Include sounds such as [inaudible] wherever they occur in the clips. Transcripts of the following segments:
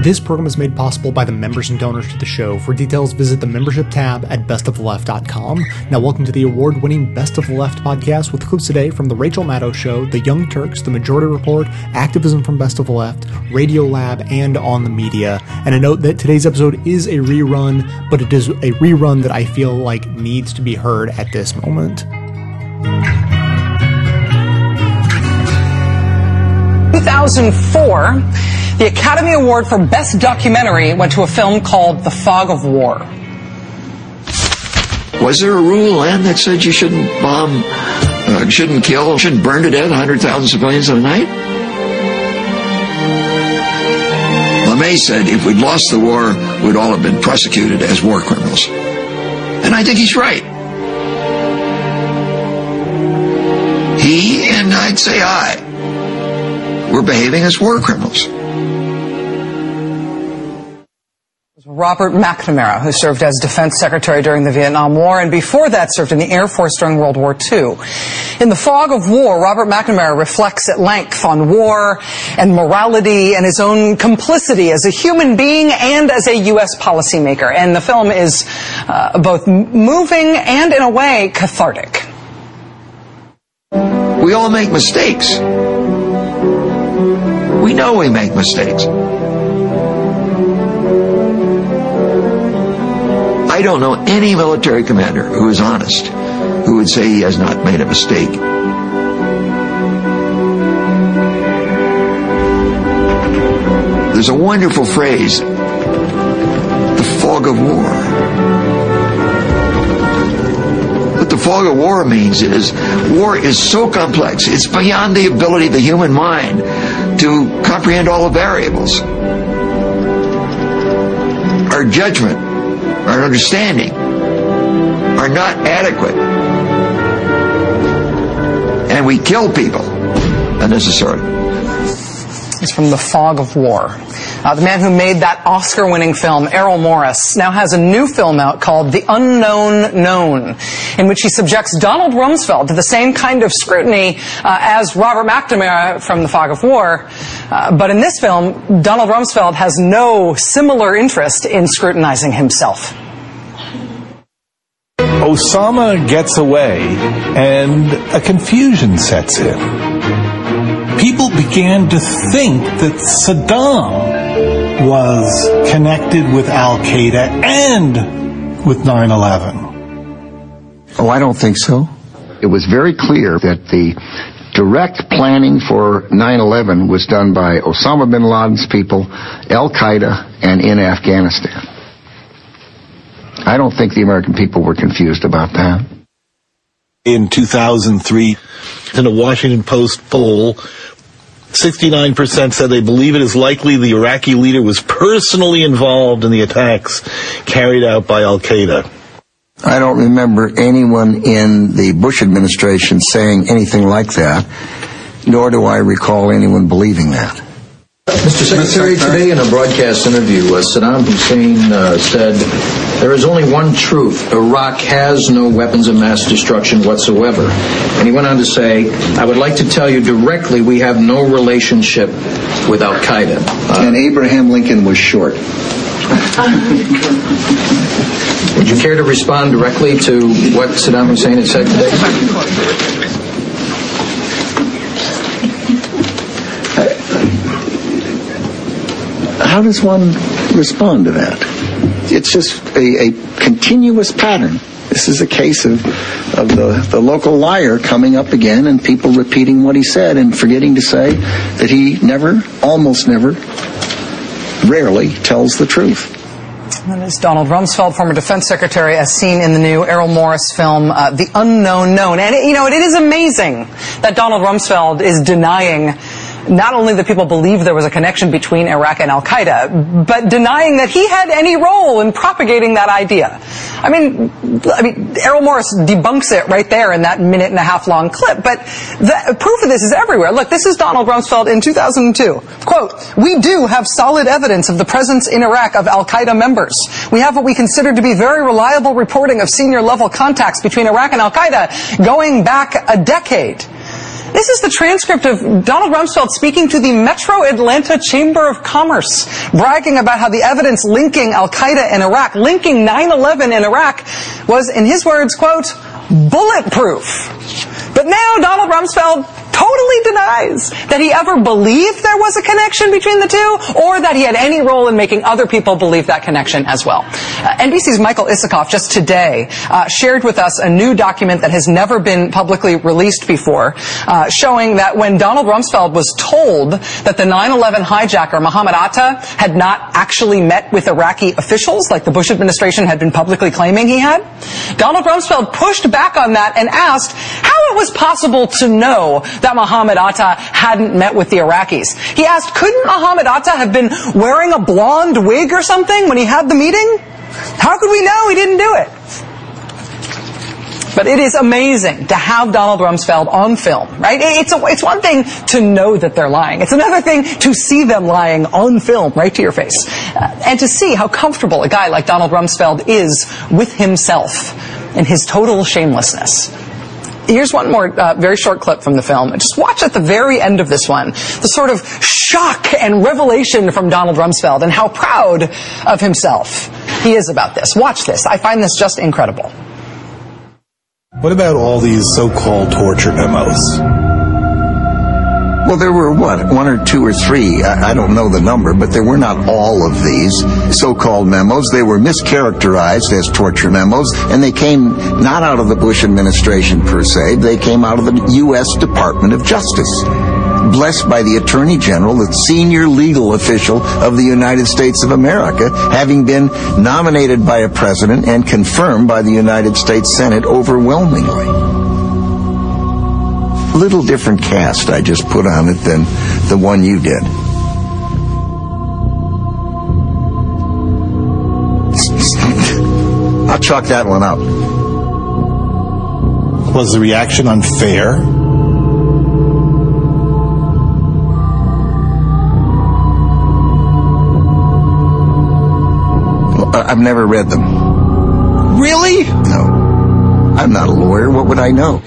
This program is made possible by the members and donors to the show. For details, visit the membership tab at bestoftheleft.com. Now, welcome to the award winning Best of the Left podcast with clips today from The Rachel Maddow Show, The Young Turks, The Majority Report, Activism from Best of the Left, Radio Lab, and On the Media. And a note that today's episode is a rerun, but it is a rerun that I feel like needs to be heard at this moment. 2004, the Academy Award for Best Documentary went to a film called The Fog of War. Was there a rule, land that said you shouldn't bomb, uh, shouldn't kill, shouldn't burn to death 100,000 civilians in a night? LeMay said if we'd lost the war, we'd all have been prosecuted as war criminals. And I think he's right. He, and I'd say I, were behaving as war criminals. Robert McNamara, who served as defense secretary during the Vietnam War and before that served in the Air Force during World War II. In the fog of war, Robert McNamara reflects at length on war and morality and his own complicity as a human being and as a U.S. policymaker. And the film is uh, both moving and, in a way, cathartic. We all make mistakes. We know we make mistakes. I don't know any military commander who is honest who would say he has not made a mistake. There's a wonderful phrase, the fog of war. What the fog of war means is war is so complex, it's beyond the ability of the human mind to comprehend all the variables. Our judgment our understanding are not adequate. And we kill people unnecessarily. It's from The Fog of War. Uh, the man who made that Oscar winning film, Errol Morris, now has a new film out called The Unknown Known, in which he subjects Donald Rumsfeld to the same kind of scrutiny uh, as Robert McNamara from The Fog of War. Uh, but in this film, Donald Rumsfeld has no similar interest in scrutinizing himself. Osama gets away and a confusion sets in. People began to think that Saddam was connected with Al Qaeda and with 9 11. Oh, I don't think so. It was very clear that the direct planning for 9-11 was done by Osama bin Laden's people, Al-Qaeda, and in Afghanistan. I don't think the American people were confused about that. In 2003, in a Washington Post poll, 69% said they believe it is likely the Iraqi leader was personally involved in the attacks carried out by Al Qaeda. I don't remember anyone in the Bush administration saying anything like that, nor do I recall anyone believing that. Mr. Secretary, today in a broadcast interview, uh, Saddam Hussein uh, said, There is only one truth. Iraq has no weapons of mass destruction whatsoever. And he went on to say, I would like to tell you directly we have no relationship with Al Qaeda. Uh, and Abraham Lincoln was short. would you care to respond directly to what Saddam Hussein had said today? How does one respond to that? It's just a, a continuous pattern. This is a case of, of the, the local liar coming up again and people repeating what he said and forgetting to say that he never, almost never, rarely tells the truth. That is Donald Rumsfeld, former defense secretary, as seen in the new Errol Morris film, uh, The Unknown Known. And, you know, it is amazing that Donald Rumsfeld is denying not only that people believe there was a connection between Iraq and Al Qaeda, but denying that he had any role in propagating that idea. I mean, I mean, Errol Morris debunks it right there in that minute and a half long clip. But the proof of this is everywhere. Look, this is Donald Rumsfeld in 2002. Quote: "We do have solid evidence of the presence in Iraq of Al Qaeda members. We have what we consider to be very reliable reporting of senior level contacts between Iraq and Al Qaeda going back a decade." This is the transcript of Donald Rumsfeld speaking to the Metro Atlanta Chamber of Commerce, bragging about how the evidence linking Al Qaeda in Iraq, linking 9-11 in Iraq, was, in his words, quote, bulletproof. But now Donald Rumsfeld totally denies that he ever believed there was a connection between the two or that he had any role in making other people believe that connection as well. Uh, NBC's Michael Isikoff just today uh, shared with us a new document that has never been publicly released before, uh, showing that when Donald Rumsfeld was told that the 9-11 hijacker, Mohammed Atta, had not actually met with Iraqi officials like the Bush administration had been publicly claiming he had, Donald Rumsfeld pushed back on that and asked how it was possible to know that Mohammed Atta hadn't met with the Iraqis. He asked, couldn't Mohammed Atta have been wearing a blonde wig or something when he had the meeting? How could we know he didn't do it? But it is amazing to have Donald Rumsfeld on film, right? It's, a, it's one thing to know that they're lying. It's another thing to see them lying on film right to your face. Uh, and to see how comfortable a guy like Donald Rumsfeld is with himself and his total shamelessness. Here's one more uh, very short clip from the film. Just watch at the very end of this one the sort of shock and revelation from Donald Rumsfeld and how proud of himself he is about this. Watch this. I find this just incredible. What about all these so-called torture memos? Well, there were what, one or two or three, I, I, don't know the number, but there were not all of these so-called memos. They were mischaracterized as torture memos, and they came not out of the Bush administration per se, they came out of the U.S. Department of Justice. Blessed by the Attorney General, the senior legal official of the United States of America, having been nominated by a president and confirmed by the United States Senate overwhelmingly little different cast I just put on it than the one you did. [laughs] I'll chalk that one up. Was the reaction unfair? I've never read them. Really? No. I'm not a lawyer. What would I know?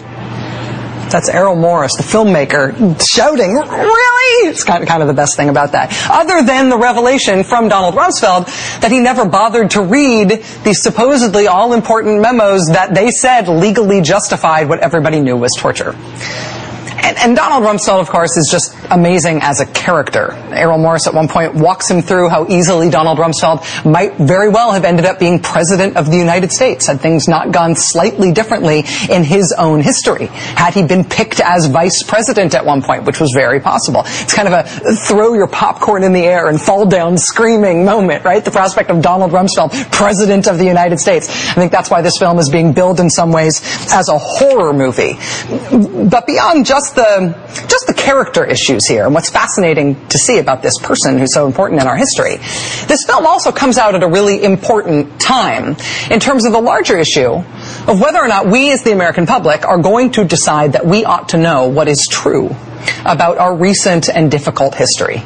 That's Errol Morris, the filmmaker, shouting, really? It's kind of, kind of the best thing about that. Other than the revelation from Donald Rumsfeld that he never bothered to read these supposedly all-important memos that they said legally justified what everybody knew was torture. And, and, Donald Rumsfeld, of course, is just amazing as a character. Errol Morris at one point walks him through how easily Donald Rumsfeld might very well have ended up being president of the United States had things not gone slightly differently in his own history. Had he been picked as vice president at one point, which was very possible. It's kind of a throw your popcorn in the air and fall down screaming moment, right? The prospect of Donald Rumsfeld, president of the United States. I think that's why this film is being billed in some ways as a horror movie. But beyond just the just the character issues here and what's fascinating to see about this person who's so important in our history. This film also comes out at a really important time in terms of the larger issue of whether or not we as the American public are going to decide that we ought to know what is true about our recent and difficult history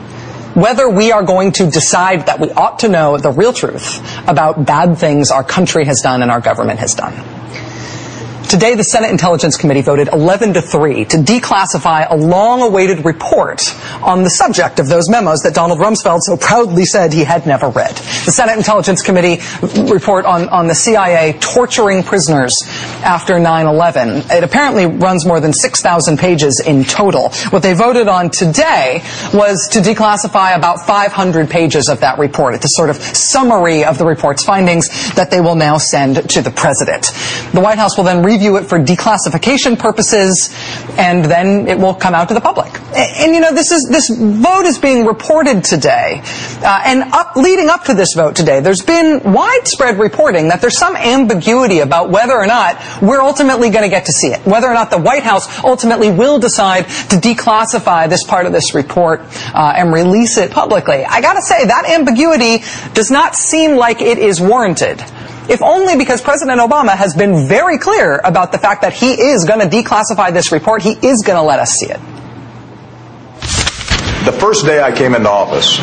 whether we are going to decide that we ought to know the real truth about bad things our country has done and our government has done. Today, the Senate Intelligence Committee voted 11 to 3 to declassify a long-awaited report on the subject of those memos that Donald Rumsfeld so proudly said he had never read. The Senate Intelligence Committee report on, on the CIA torturing prisoners after 9-11. It apparently runs more than 6,000 pages in total. What they voted on today was to declassify about 500 pages of that report. It's a sort of summary of the report's findings that they will now send to the president. The White House will then review it for declassification purposes, and then it will come out to the public. And, and you know, this is this vote is being reported today, uh, and up, leading up to this vote today, there's been widespread reporting that there's some ambiguity about whether or not we're ultimately going to get to see it, whether or not the White House ultimately will decide to declassify this part of this report uh, and release it publicly. I got to say that ambiguity does not seem like it is warranted if only because President Obama has been very clear about the fact that he is going to declassify this report. He is going to let us see it. The first day I came into office,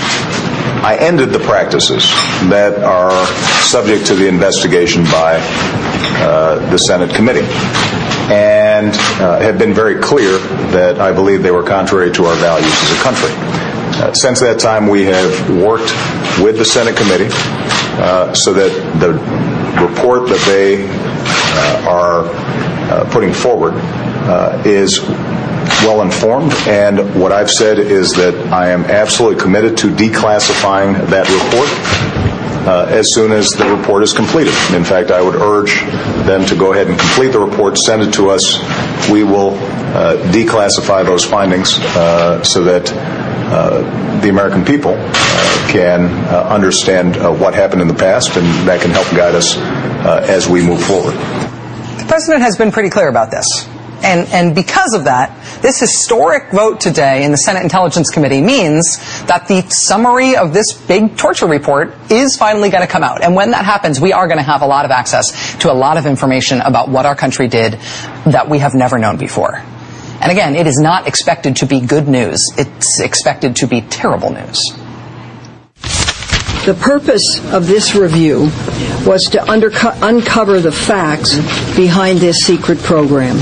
I ended the practices that are subject to the investigation by uh, the Senate committee. and uh, have been very clear that I believe they were contrary to our values as a country. Uh, since that time, we have worked with the Senate committee uh, so that the report that they uh, are uh, putting forward uh, is well informed, and what I've said is that I am absolutely committed to declassifying that report. Uh, as soon as the report is completed. In fact, I would urge them to go ahead and complete the report, send it to us. We will uh, declassify those findings uh, so that Uh, the American people uh, can uh, understand what happened in the past, and that can help guide us as we move forward. The president has been pretty clear about this. And, and because of that, this historic vote today in the Senate Intelligence Committee means that the summary of this big torture report is finally going to come out. And when that happens, we are going to have a lot of access to a lot of information about what our country did that we have never known before. And again, it is not expected to be good news. It's expected to be terrible news. The purpose of this review was to underco- uncover the facts behind this secret program.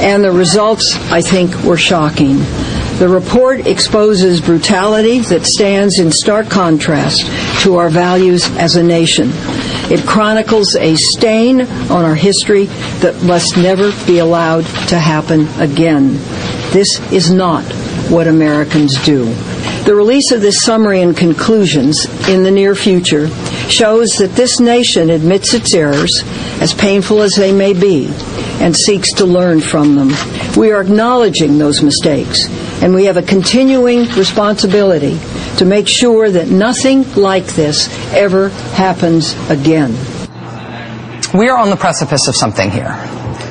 And the results, I think, were shocking. The report exposes brutality that stands in stark contrast to our values as a nation. It chronicles a stain on our history that must never be allowed to happen again. This is not what Americans do. The release of this summary and conclusions in the near future shows that this nation admits its errors, as painful as they may be, and seeks to learn from them. We are acknowledging those mistakes, and we have a continuing responsibility to make sure that nothing like this ever happens again. We are on the precipice of something here.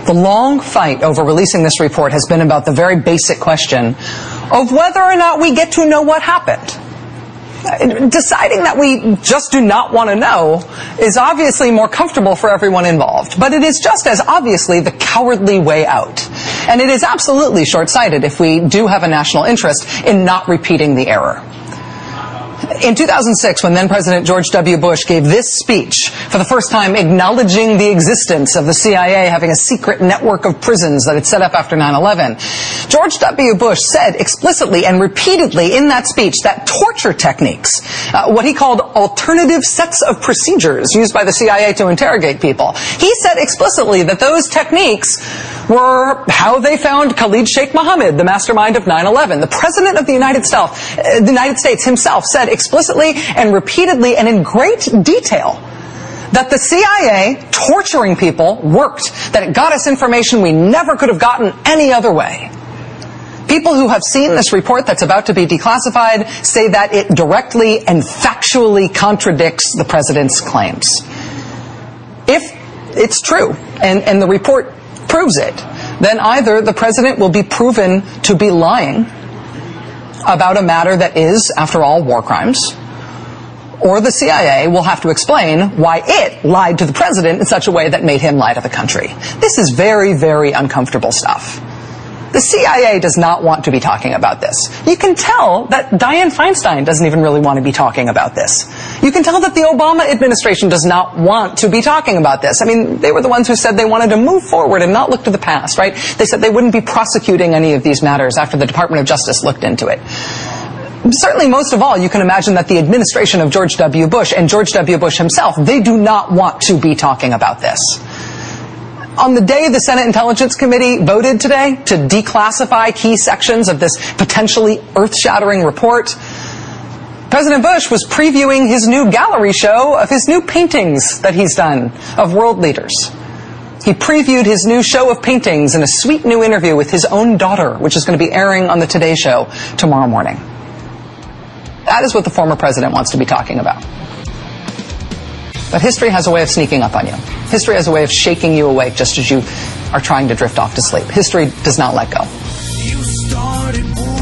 The long fight over releasing this report has been about the very basic question of whether or not we get to know what happened. Deciding that we just do not want to know is obviously more comfortable for everyone involved, but it is just as obviously the cowardly way out. And it is absolutely short-sighted if we do have a national interest in not repeating the error. In 2006, when then President George W. Bush gave this speech, for the first time acknowledging the existence of the CIA having a secret network of prisons that it set up after 9-11, George W. Bush said explicitly and repeatedly in that speech that torture techniques, uh, what he called alternative sets of procedures used by the CIA to interrogate people, he said explicitly that those techniques were how they found Khalid Sheikh Mohammed, the mastermind of 9-11. The President of the United, States, uh, the United States himself said explicitly and repeatedly and in great detail that the CIA torturing people worked, that it got us information we never could have gotten any other way. People who have seen this report that's about to be declassified say that it directly and factually contradicts the president's claims. If it's true, and, and the report proves it, then either the president will be proven to be lying about a matter that is, after all, war crimes, or the CIA will have to explain why it lied to the president in such a way that made him lie to the country. This is very, very uncomfortable stuff. The CIA does not want to be talking about this. You can tell that Dianne Feinstein doesn't even really want to be talking about this. You can tell that the Obama administration does not want to be talking about this. I mean, they were the ones who said they wanted to move forward and not look to the past, right? They said they wouldn't be prosecuting any of these matters after the Department of Justice looked into it certainly most of all, you can imagine that the administration of George W. Bush and George W. Bush himself, they do not want to be talking about this. On the day the Senate Intelligence Committee voted today to declassify key sections of this potentially earth-shattering report, President Bush was previewing his new gallery show of his new paintings that he's done of world leaders. He previewed his new show of paintings in a sweet new interview with his own daughter, which is going to be airing on the Today Show tomorrow morning. That is what the former president wants to be talking about. But history has a way of sneaking up on you. History has a way of shaking you awake just as you are trying to drift off to sleep. History does not let go.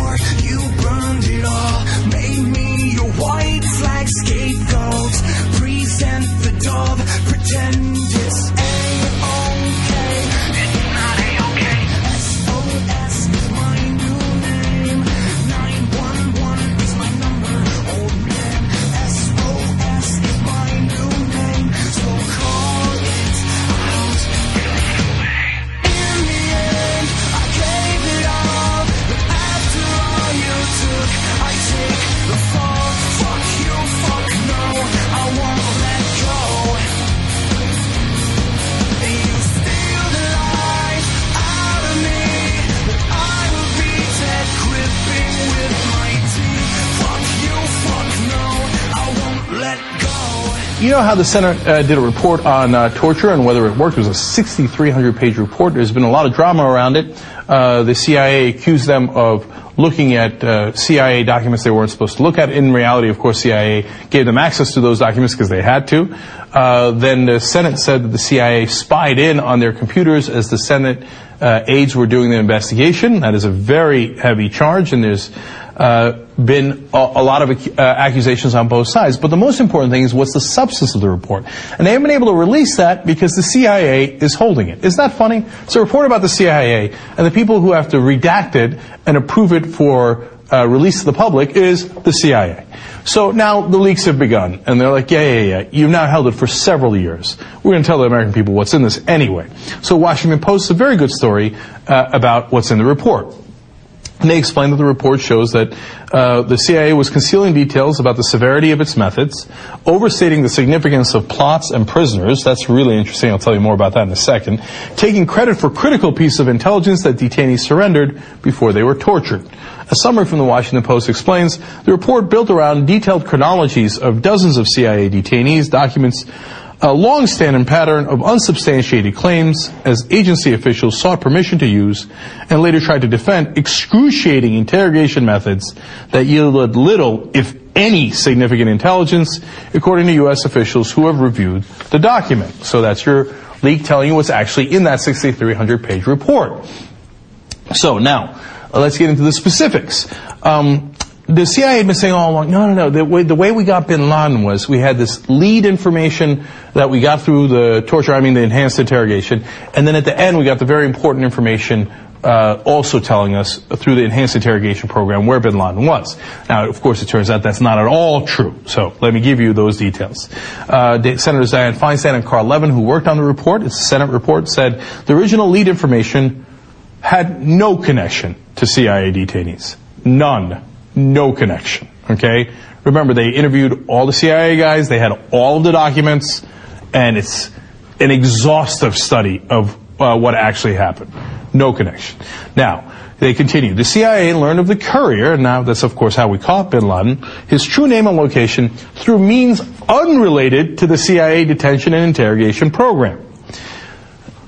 Know how the Senate uh, did a report on uh, torture and whether it worked? It was a 6,300 page report. There's been a lot of drama around it. Uh, the CIA accused them of looking at uh, CIA documents they weren't supposed to look at. In reality, of course, CIA gave them access to those documents because they had to. Uh, then the Senate said that the CIA spied in on their computers as the Senate uh, aides were doing the investigation. That is a very heavy charge, and there's uh, been a, a, lot of uh, accusations on both sides. But the most important thing is what's the substance of the report. And they haven't been able to release that because the CIA is holding it. Isn't that funny? It's a report about the CIA, and the people who have to redact it and approve it for uh, release to the public is the CIA. So now the leaks have begun, and they're like, yeah, yeah, yeah, you've now held it for several years. We're going to tell the American people what's in this anyway. So Washington Post is a very good story uh, about what's in the report. And they explain that the report shows that uh, the CIA was concealing details about the severity of its methods, overstating the significance of plots and prisoners. That's really interesting. I'll tell you more about that in a second. Taking credit for critical piece of intelligence that detainees surrendered before they were tortured. A summary from the Washington Post explains the report built around detailed chronologies of dozens of CIA detainees documents a long-standing pattern of unsubstantiated claims as agency officials sought permission to use and later tried to defend excruciating interrogation methods that yielded little, if any, significant intelligence, according to U.S. officials who have reviewed the document. So that's your leak telling you what's actually in that 6,300 page report. So now, let's get into the specifics. Um, the CIA had been saying all along, no, no, no. The way, the way we got Bin Laden was we had this lead information that we got through the torture, I mean the enhanced interrogation, and then at the end we got the very important information uh, also telling us through the enhanced interrogation program where Bin Laden was. Now, of course, it turns out that's not at all true. So let me give you those details. Uh, Senators Feinstein and Carl Levin, who worked on the report, it's a Senate report, said the original lead information had no connection to CIA detainees. None no connection. Okay? Remember, they interviewed all the CIA guys, they had all of the documents, and it's an exhaustive study of uh, what actually happened. No connection. Now, they continue. The CIA learned of the courier, and now that's of course how we caught bin Laden, his true name and location through means unrelated to the CIA detention and interrogation program.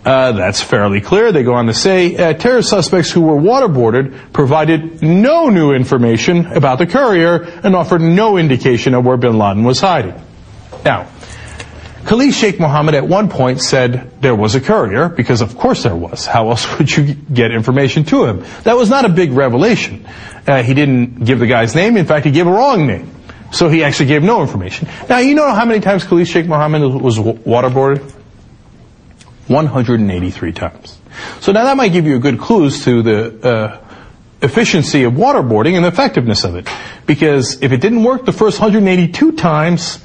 Uh, that's fairly clear. They go on to say uh, terror suspects who were waterboarded provided no new information about the courier and offered no indication of where bin Laden was hiding. Now, Khalid Sheikh Mohammed at one point said there was a courier, because of course there was. How else [laughs] would you get information to him? That was not a big revelation. Uh, he didn't give the guy's name. In fact, he gave a wrong name. So he actually gave no information. Now, you know how many times Khalid Sheikh Mohammed was waterboarded? 183 times. So now that might give you a good clues to the uh, efficiency of waterboarding and the effectiveness of it. Because if it didn't work the first 182 times,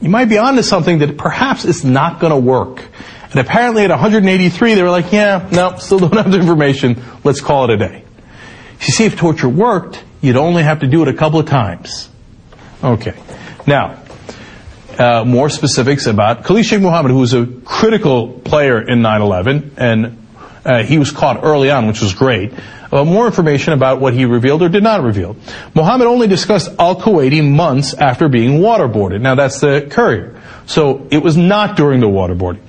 you might be onto something that perhaps is not going to work. And apparently at 183, they were like, yeah, no, still don't have the information. Let's call it a day. You see, if torture worked, you'd only have to do it a couple of times. Okay. Now, more specifics about Khalid Sheikh Mohammed, who was a critical player in 9/11, and uh, he was caught early on, which was great. Uh, more information about what he revealed or did not reveal. Mohammed only discussed al-Kuwaiti months after being waterboarded. Now that's the courier. So it was not during the waterboarding.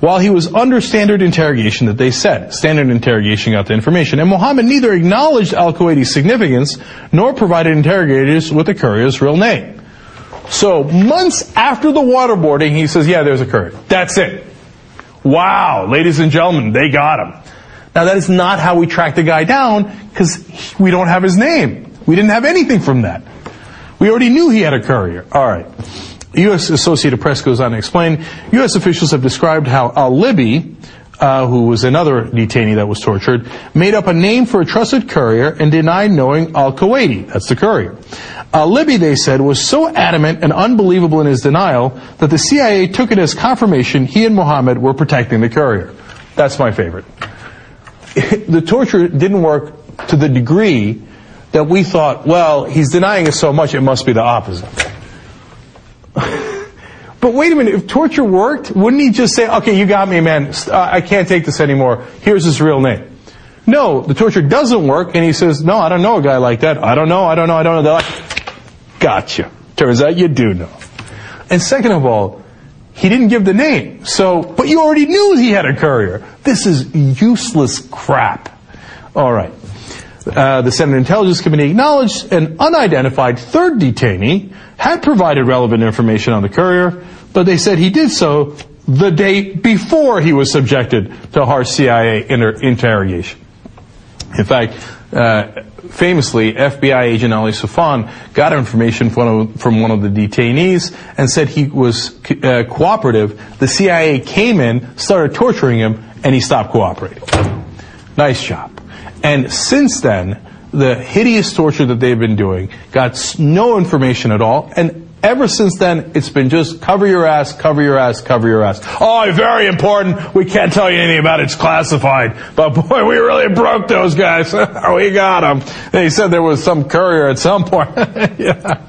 While he was under standard interrogation that they said, standard interrogation got the information, and Mohammed neither acknowledged al-Kuwaiti's significance nor provided interrogators with the courier's real name. So months after the waterboarding, he says, yeah, there's a current. That's it. Wow, ladies and gentlemen, they got him. Now that is not how we track the guy down because we don't have his name. We didn't have anything from that. We already knew he had a courier. All right. U.S. Associated Press goes on to explain, U.S. officials have described how al-Libi, uh, who was another detainee that was tortured, made up a name for a trusted courier and denied knowing al-Kuwaiti. That's the courier. Uh, Libi, they said, was so adamant and unbelievable in his denial that the CIA took it as confirmation he and Mohammed were protecting the courier. That's my favorite. [laughs] the torture didn't work to the degree that we thought, well, he's denying it so much, it must be the opposite. [laughs] but wait a minute, if torture worked, wouldn't he just say, okay, you got me, man, uh, I can't take this anymore, here's his real name? No, the torture doesn't work, and he says, no, I don't know a guy like that. I don't know, I don't know, I don't know. They're like, Gotcha. Turns out you do know. And second of all, he didn't give the name. So, but you already knew he had a courier. This is useless crap. All right. Uh, the Senate Intelligence Committee acknowledged an unidentified third detainee had provided relevant information on the courier, but they said he did so the day before he was subjected to harsh CIA inter- interrogation. In fact, uh, famously, FBI agent Ali Soufan got information from, from one of the detainees and said he was uh, cooperative. The CIA came in, started torturing him, and he stopped cooperating. Nice job. And since then, the hideous torture that they've been doing got no information at all, and ever since then, it's been just cover your ass, cover your ass, cover your ass. Oh, very important. We can't tell you anything about it. It's classified. But boy, we really broke those guys. [laughs] we got them. They said there was some courier at some point. [laughs] yeah.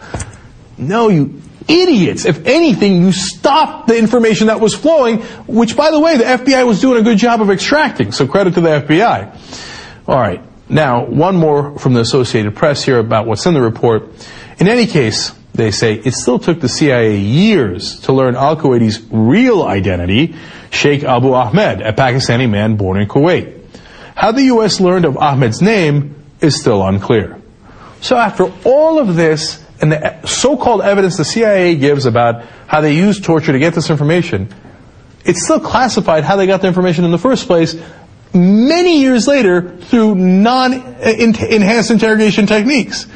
No, you idiots. If anything, you stopped the information that was flowing, which, by the way, the FBI was doing a good job of extracting. So credit to the FBI. All right. Now, one more from the Associated Press here about what's in the report. In any case, they say it still took the CIA years to learn Al Kuwaiti's real identity, Sheikh Abu Ahmed, a Pakistani man born in Kuwait. How the U.S. learned of Ahmed's name is still unclear. So after all of this and the so-called evidence the CIA gives about how they used torture to get this information, it's still classified how they got the information in the first place many years later through non-enhanced interrogation techniques.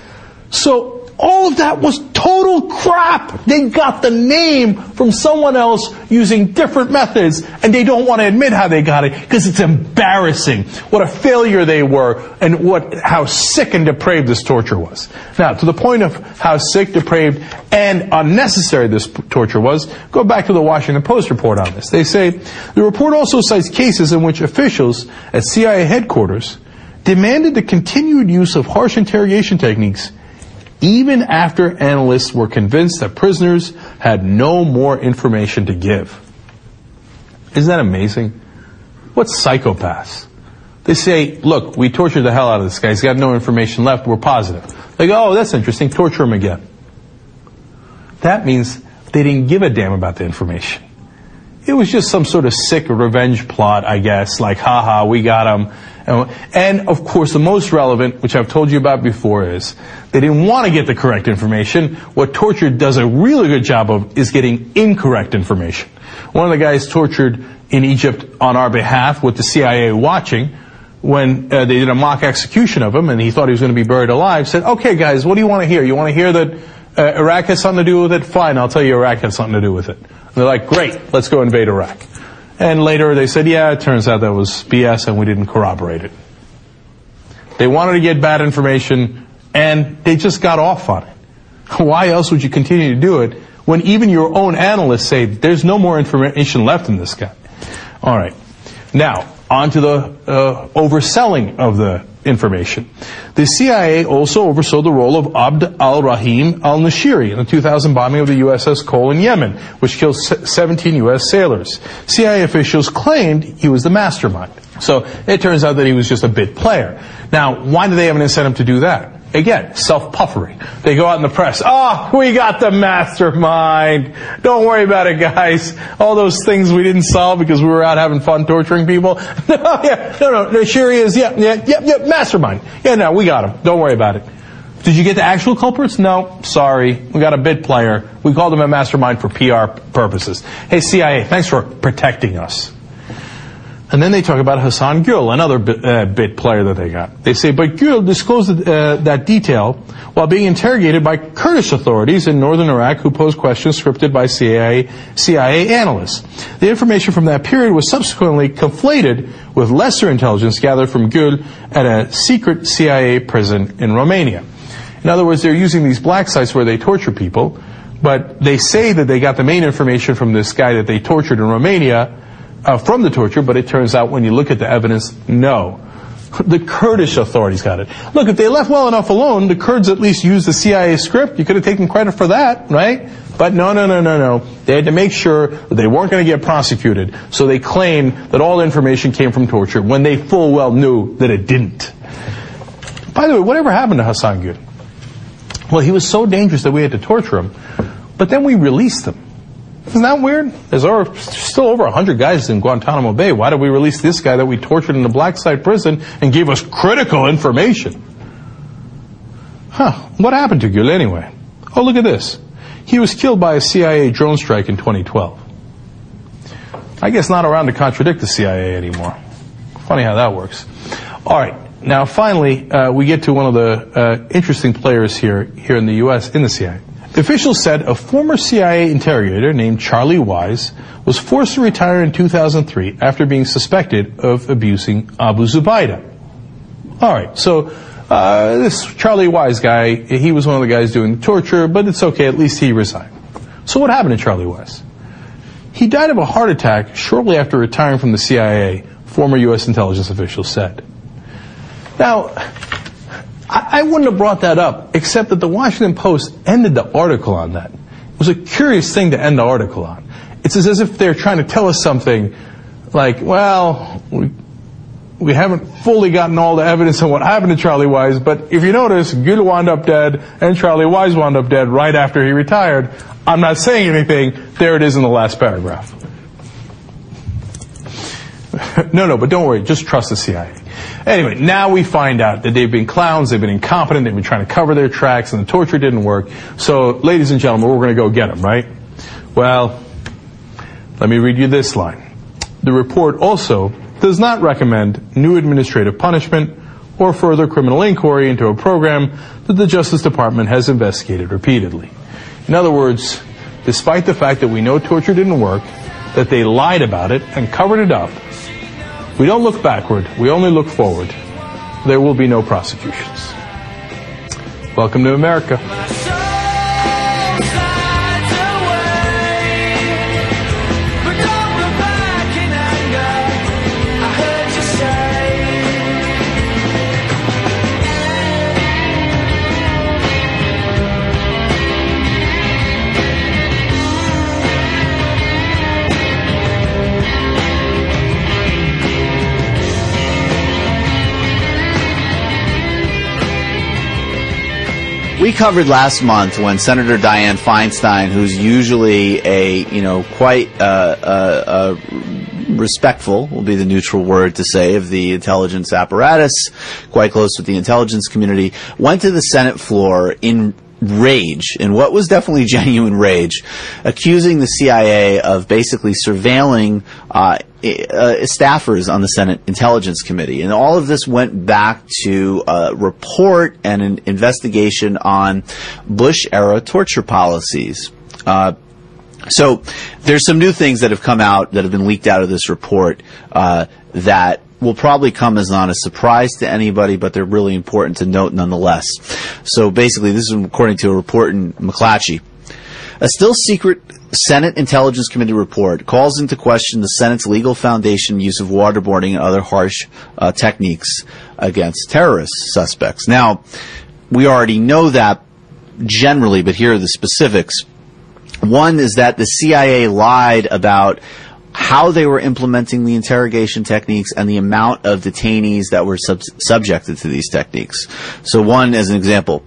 So all of that was total crap. They got the name from someone else using different methods, and they don't want to admit how they got it because it's embarrassing. What a failure they were, and what how sick and depraved this torture was. Now, to the point of how sick, depraved, and unnecessary this torture was, go back to the Washington Post report on this. They say the report also cites cases in which officials at CIA headquarters demanded the continued use of harsh interrogation techniques even after analysts were convinced that prisoners had no more information to give. Isn't that amazing? What psychopaths? They say, look, we tortured the hell out of this guy. He's got no information left. We're positive. They go, oh, that's interesting. Torture him again. That means they didn't give a damn about the information. It was just some sort of sick revenge plot, I guess, like, haha, we got him and of course, the most relevant, which I've told you about before, is they didn't want to get the correct information. What torture does a really good job of is getting incorrect information. One of the guys tortured in Egypt on our behalf with the CIA watching, when uh, they did a mock execution of him and he thought he was going to be buried alive, said, okay guys, what do you want to hear? You want to hear that uh, Iraq has something to do with it? Fine, I'll tell you Iraq has something to do with it. And they're like, great, let's go invade Iraq. And later they said, yeah, it turns out that was BS and we didn't corroborate it. They wanted to get bad information and they just got off on it. [laughs] Why else would you continue to do it when even your own analysts say there's no more information left in this guy? All right. Now, on to the uh, overselling of the information. The CIA also oversaw the role of Abd al-Rahim al-Nashiri in the 2000 bombing of the USS Cole in Yemen, which killed 17 U.S. sailors. CIA officials claimed he was the mastermind. So it turns out that he was just a bit player. Now, why do they have an incentive to do that? Again, self-puffery. They go out in the press. Oh, we got the mastermind. Don't worry about it, guys. All those things we didn't solve because we were out having fun torturing people. [laughs] no, yeah, no, no, no, sure he is. Yeah, yeah, yeah, yeah, mastermind. Yeah, no, we got him. Don't worry about it. Did you get the actual culprits? No, sorry. We got a bit player. We called him a mastermind for PR purposes. Hey, CIA, thanks for protecting us. And then they talk about Hassan Gül, another bit, uh, bit, player that they got. They say, but Gül disclosed uh, that detail while being interrogated by Kurdish authorities in northern Iraq who posed questions scripted by CIA, CIA analysts. The information from that period was subsequently conflated with lesser intelligence gathered from Gül at a secret CIA prison in Romania. In other words, they're using these black sites where they torture people, but they say that they got the main information from this guy that they tortured in Romania, uh, from the torture, but it turns out when you look at the evidence, no. [laughs] The Kurdish authorities got it. Look, if they left well enough alone, the Kurds at least used the CIA script. You could have taken credit for that, right? But no, no, no, no, no. They had to make sure that they weren't going to get prosecuted. So they claimed that all information came from torture when they full well knew that it didn't. By the way, whatever happened to Hassan Gül? Well, he was so dangerous that we had to torture him. But then we released him. Isn't that weird? There's still over 100 guys in Guantanamo Bay. Why did we release this guy that we tortured in the black site prison and gave us critical information? Huh, what happened to Gül anyway? Oh, look at this. He was killed by a CIA drone strike in 2012. I guess not around to contradict the CIA anymore. Funny how that works. All right. Now, finally, uh, we get to one of the uh, interesting players here here in the U.S. in the CIA. Officials said a former CIA interrogator named Charlie Wise was forced to retire in 2003 after being suspected of abusing Abu Zubaydah. All right, so uh, this Charlie Wise guy, he was one of the guys doing the torture, but it's okay, at least he resigned. So what happened to Charlie Wise? He died of a heart attack shortly after retiring from the CIA, former U.S. intelligence officials said. Now, I, I wouldn't have brought that up, except that the Washington Post ended the article on that. It was a curious thing to end the article on. It's as if they're trying to tell us something like, well, we, we haven't fully gotten all the evidence on what happened to Charlie Wise, but if you notice, Gül wound up dead and Charlie Wise wound up dead right after he retired. I'm not saying anything. There it is in the last paragraph. [laughs] no, no, but don't worry. Just trust the CIA. Anyway, now we find out that they've been clowns, they've been incompetent, they've been trying to cover their tracks, and the torture didn't work. So, ladies and gentlemen, we're going to go get them, right? Well, let me read you this line. The report also does not recommend new administrative punishment or further criminal inquiry into a program that the Justice Department has investigated repeatedly. In other words, despite the fact that we know torture didn't work, that they lied about it and covered it up, we don't look backward, we only look forward. There will be no prosecutions. Welcome to America. We covered last month when Senator Dianne Feinstein, who's usually a you know quite uh, uh, uh, respectful, will be the neutral word to say, of the intelligence apparatus, quite close with the intelligence community, went to the Senate floor in rage, in what was definitely [laughs] genuine rage, accusing the CIA of basically surveilling uh, staffers on the Senate Intelligence Committee. And all of this went back to a report and an investigation on Bush era torture policies. Uh, so there's some new things that have come out that have been leaked out of this report uh, that will probably come as not a surprise to anybody, but they're really important to note nonetheless. So basically, this is according to a report in McClatchy. A still secret Senate Intelligence Committee report calls into question the Senate's legal foundation use of waterboarding and other harsh uh, techniques against terrorist suspects. Now, we already know that generally, but here are the specifics. One is that the CIA lied about how they were implementing the interrogation techniques and the amount of detainees that were sub- subjected to these techniques. So one, as an example,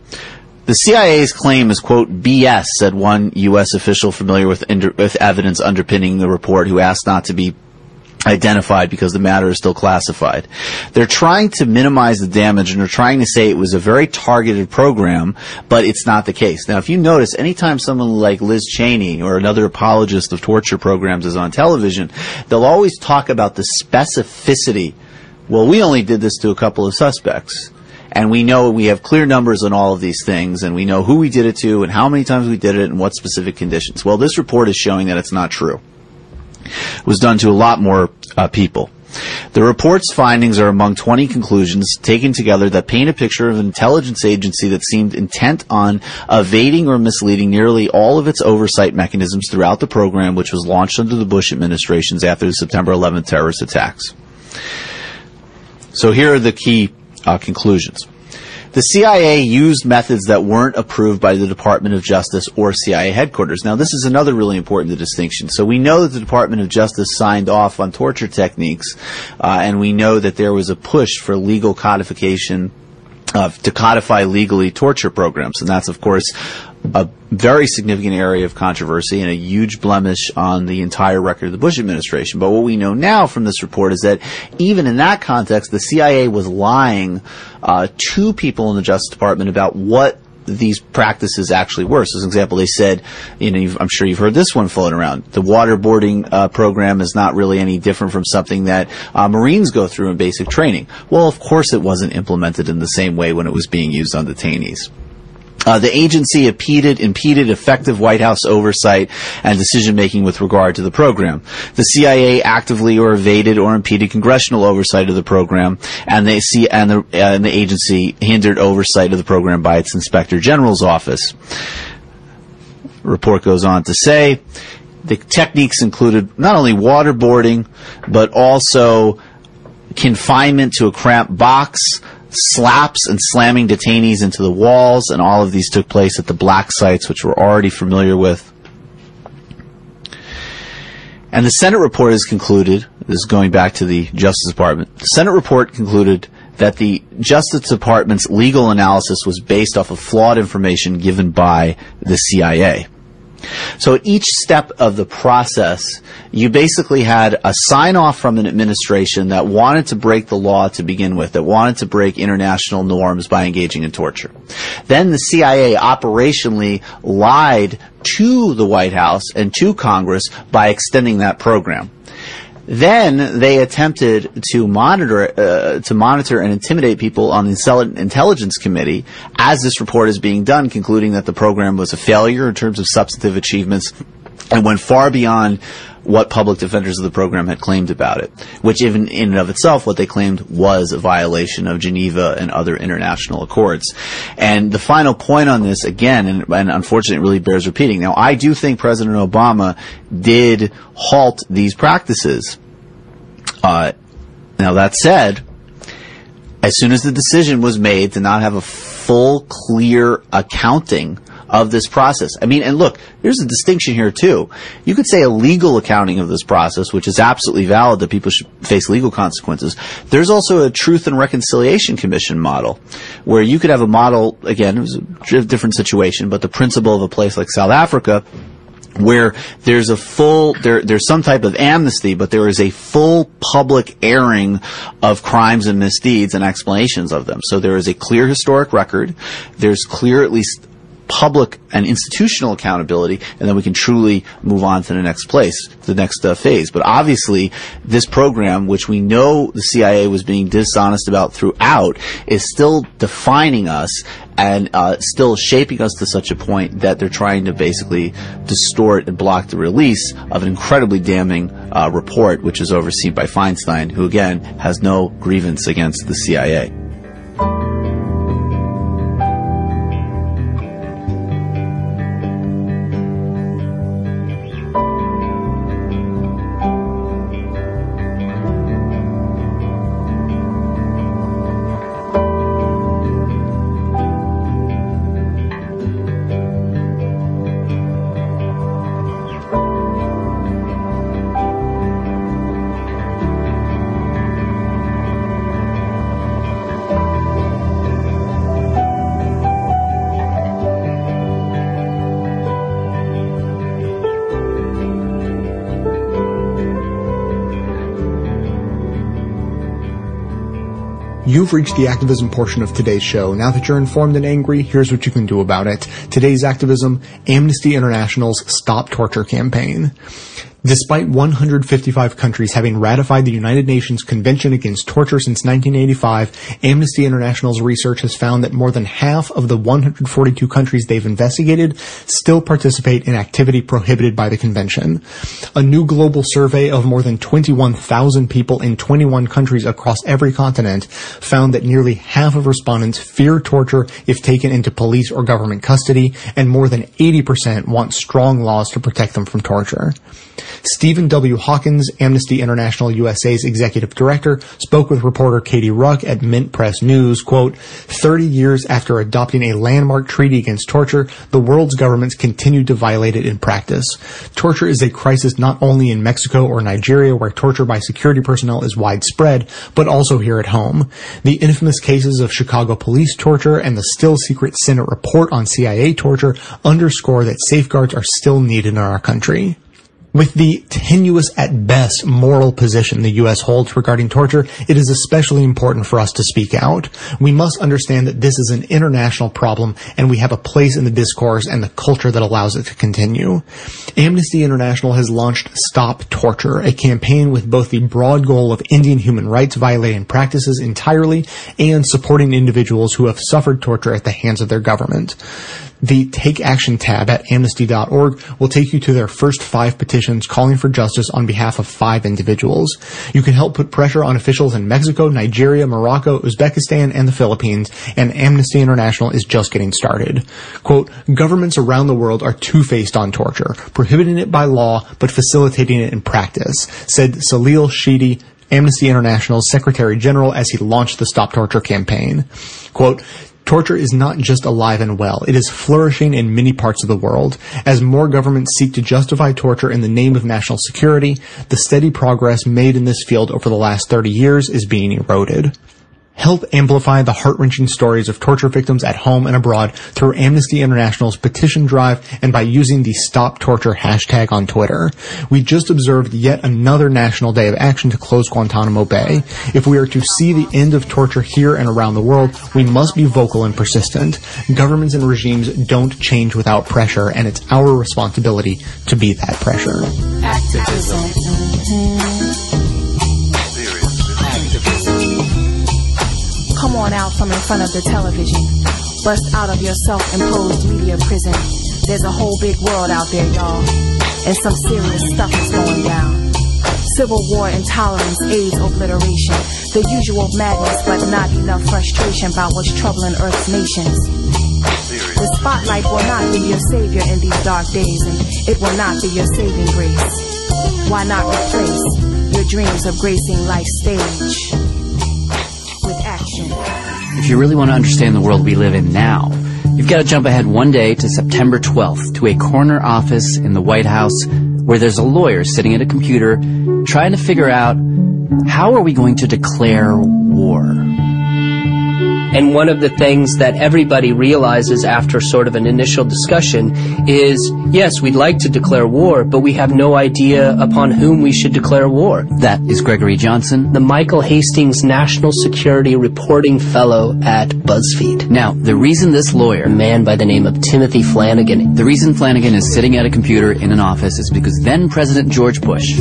the CIA's claim is, quote, BS, said one U.S. official familiar with, with evidence underpinning the report who asked not to be identified because the matter is still classified. They're trying to minimize the damage and they're trying to say it was a very targeted program, but it's not the case. Now, if you notice, anytime someone like Liz Cheney or another apologist of torture programs is on television, they'll always talk about the specificity. Well, we only did this to a couple of suspects and we know we have clear numbers on all of these things, and we know who we did it to, and how many times we did it, and what specific conditions. Well, this report is showing that it's not true. It was done to a lot more uh, people. The report's findings are among 20 conclusions taken together that paint a picture of an intelligence agency that seemed intent on evading or misleading nearly all of its oversight mechanisms throughout the program, which was launched under the Bush administrations after the September 11th terrorist attacks. So here are the key uh, conclusions. The CIA used methods that weren't approved by the Department of Justice or CIA headquarters. Now, this is another really important distinction. So we know that the Department of Justice signed off on torture techniques, uh, and we know that there was a push for legal codification uh, to codify legally torture programs. And that's, of course, a very significant area of controversy and a huge blemish on the entire record of the Bush administration. But what we know now from this report is that even in that context, the CIA was lying uh, to people in the Justice Department about what these practices actually were. So, as an example, they said, you know, I'm sure you've heard this one floating around. The waterboarding uh, program is not really any different from something that uh, Marines go through in basic training. Well, of course, it wasn't implemented in the same way when it was being used on detainees. Uh, the agency impeded, impeded effective White House oversight and decision making with regard to the program. The CIA actively or evaded or impeded congressional oversight of the program, and the, C- and the, and the agency hindered oversight of the program by its Inspector General's office. Report goes on to say the techniques included not only waterboarding, but also confinement to a cramped box, slaps and slamming detainees into the walls, and all of these took place at the black sites, which we're already familiar with. And the Senate report has concluded, this is going back to the Justice Department, the Senate report concluded that the Justice Department's legal analysis was based off of flawed information given by the CIA. So at each step of the process, you basically had a sign off from an administration that wanted to break the law to begin with, that wanted to break international norms by engaging in torture. Then the CIA operationally lied to the White House and to Congress by extending that program. Then they attempted to monitor uh, to monitor and intimidate people on the Intelligence Committee as this report is being done, concluding that the program was a failure in terms of substantive achievements and went far beyond what public defenders of the program had claimed about it, which even in and of itself, what they claimed was a violation of Geneva and other international accords. And the final point on this, again, and, and unfortunately it really bears repeating. Now, I do think President Obama did halt these practices. Uh, now that said, as soon as the decision was made to not have a full, clear accounting of this process. I mean, and look, there's a distinction here too. You could say a legal accounting of this process, which is absolutely valid that people should face legal consequences. There's also a Truth and Reconciliation Commission model, where you could have a model, again, it was a different situation, but the principle of a place like South Africa, where there's a full there there's some type of amnesty, but there is a full public airing of crimes and misdeeds and explanations of them. So there is a clear historic record. There's clear at least public and institutional accountability, and then we can truly move on to the next place, the next uh, phase. But obviously, this program, which we know the CIA was being dishonest about throughout, is still defining us and uh, still shaping us to such a point that they're trying to basically distort and block the release of an incredibly damning uh, report, which is overseen by Feinstein, who again has no grievance against the CIA. You've reached the activism portion of today's show. Now that you're informed and angry, here's what you can do about it. Today's activism, Amnesty International's Stop Torture campaign. Despite 155 countries having ratified the United Nations Convention Against Torture since 1985, Amnesty International's research has found that more than half of the 142 countries they've investigated still participate in activity prohibited by the convention. A new global survey of more than 21,000 people in 21 countries across every continent found that nearly half of respondents fear torture if taken into police or government custody, and more than 80% want strong laws to protect them from torture. Steven W. Hawkins, Amnesty International USA's executive director, spoke with reporter Katie Rucke at Mint Press News, quote, 30 years after adopting a landmark treaty against torture, the world's governments continue to violate it in practice. Torture is a crisis not only in Mexico or Nigeria where torture by security personnel is widespread, but also here at home. The infamous cases of Chicago police torture and the still secret Senate report on CIA torture underscore that safeguards are still needed in our country. With the tenuous at best moral position the U.S. holds regarding torture, it is especially important for us to speak out. We must understand that this is an international problem and we have a place in the discourse and the culture that allows it to continue. Amnesty International has launched Stop Torture, a campaign with both the broad goal of ending human rights violating practices entirely and supporting individuals who have suffered torture at the hands of their government. The Take Action tab at amnesty.org will take you to their first five petitions calling for justice on behalf of five individuals. You can help put pressure on officials in Mexico, Nigeria, Morocco, Uzbekistan, and the Philippines, and Amnesty International is just getting started. Quote, governments around the world are two-faced on torture, prohibiting it by law, but facilitating it in practice, said Salil Shetty, Amnesty International's Secretary General as he launched the Stop Torture campaign. Quote, Torture is not just alive and well, it is flourishing in many parts of the world. As more governments seek to justify torture in the name of national security, the steady progress made in this field over the last 30 years is being eroded. Help amplify the heart-wrenching stories of torture victims at home and abroad through Amnesty International's petition drive and by using the Stop Torture hashtag on Twitter. We just observed yet another national day of action to close Guantanamo Bay. If we are to see the end of torture here and around the world, we must be vocal and persistent. Governments and regimes don't change without pressure, and it's our responsibility to be that pressure. Activism. Come on out from in front of the television. Bust out of your self-imposed media prison. There's a whole big world out there, y'all. And some serious stuff is going down. Civil war, intolerance, AIDS, obliteration. The usual madness, but not enough frustration about what's troubling Earth's nations. The spotlight will not be your savior in these dark days, and it will not be your saving grace. Why not replace your dreams of gracing life's stage? If you really want to understand the world we live in now, you've got to jump ahead one day to September 12th to a corner office in the White House where there's a lawyer sitting at a computer trying to figure out how are we going to declare war? And one of the things that everybody realizes after sort of an initial discussion is, yes, we'd like to declare war, but we have no idea upon whom we should declare war. That is Gregory Johnsen, the Michael Hastings National Security Reporting Fellow at BuzzFeed. Now, the reason this lawyer, a man by the name of Timothy Flanigan, the reason Flanigan is sitting at a computer in an office is because then President George Bush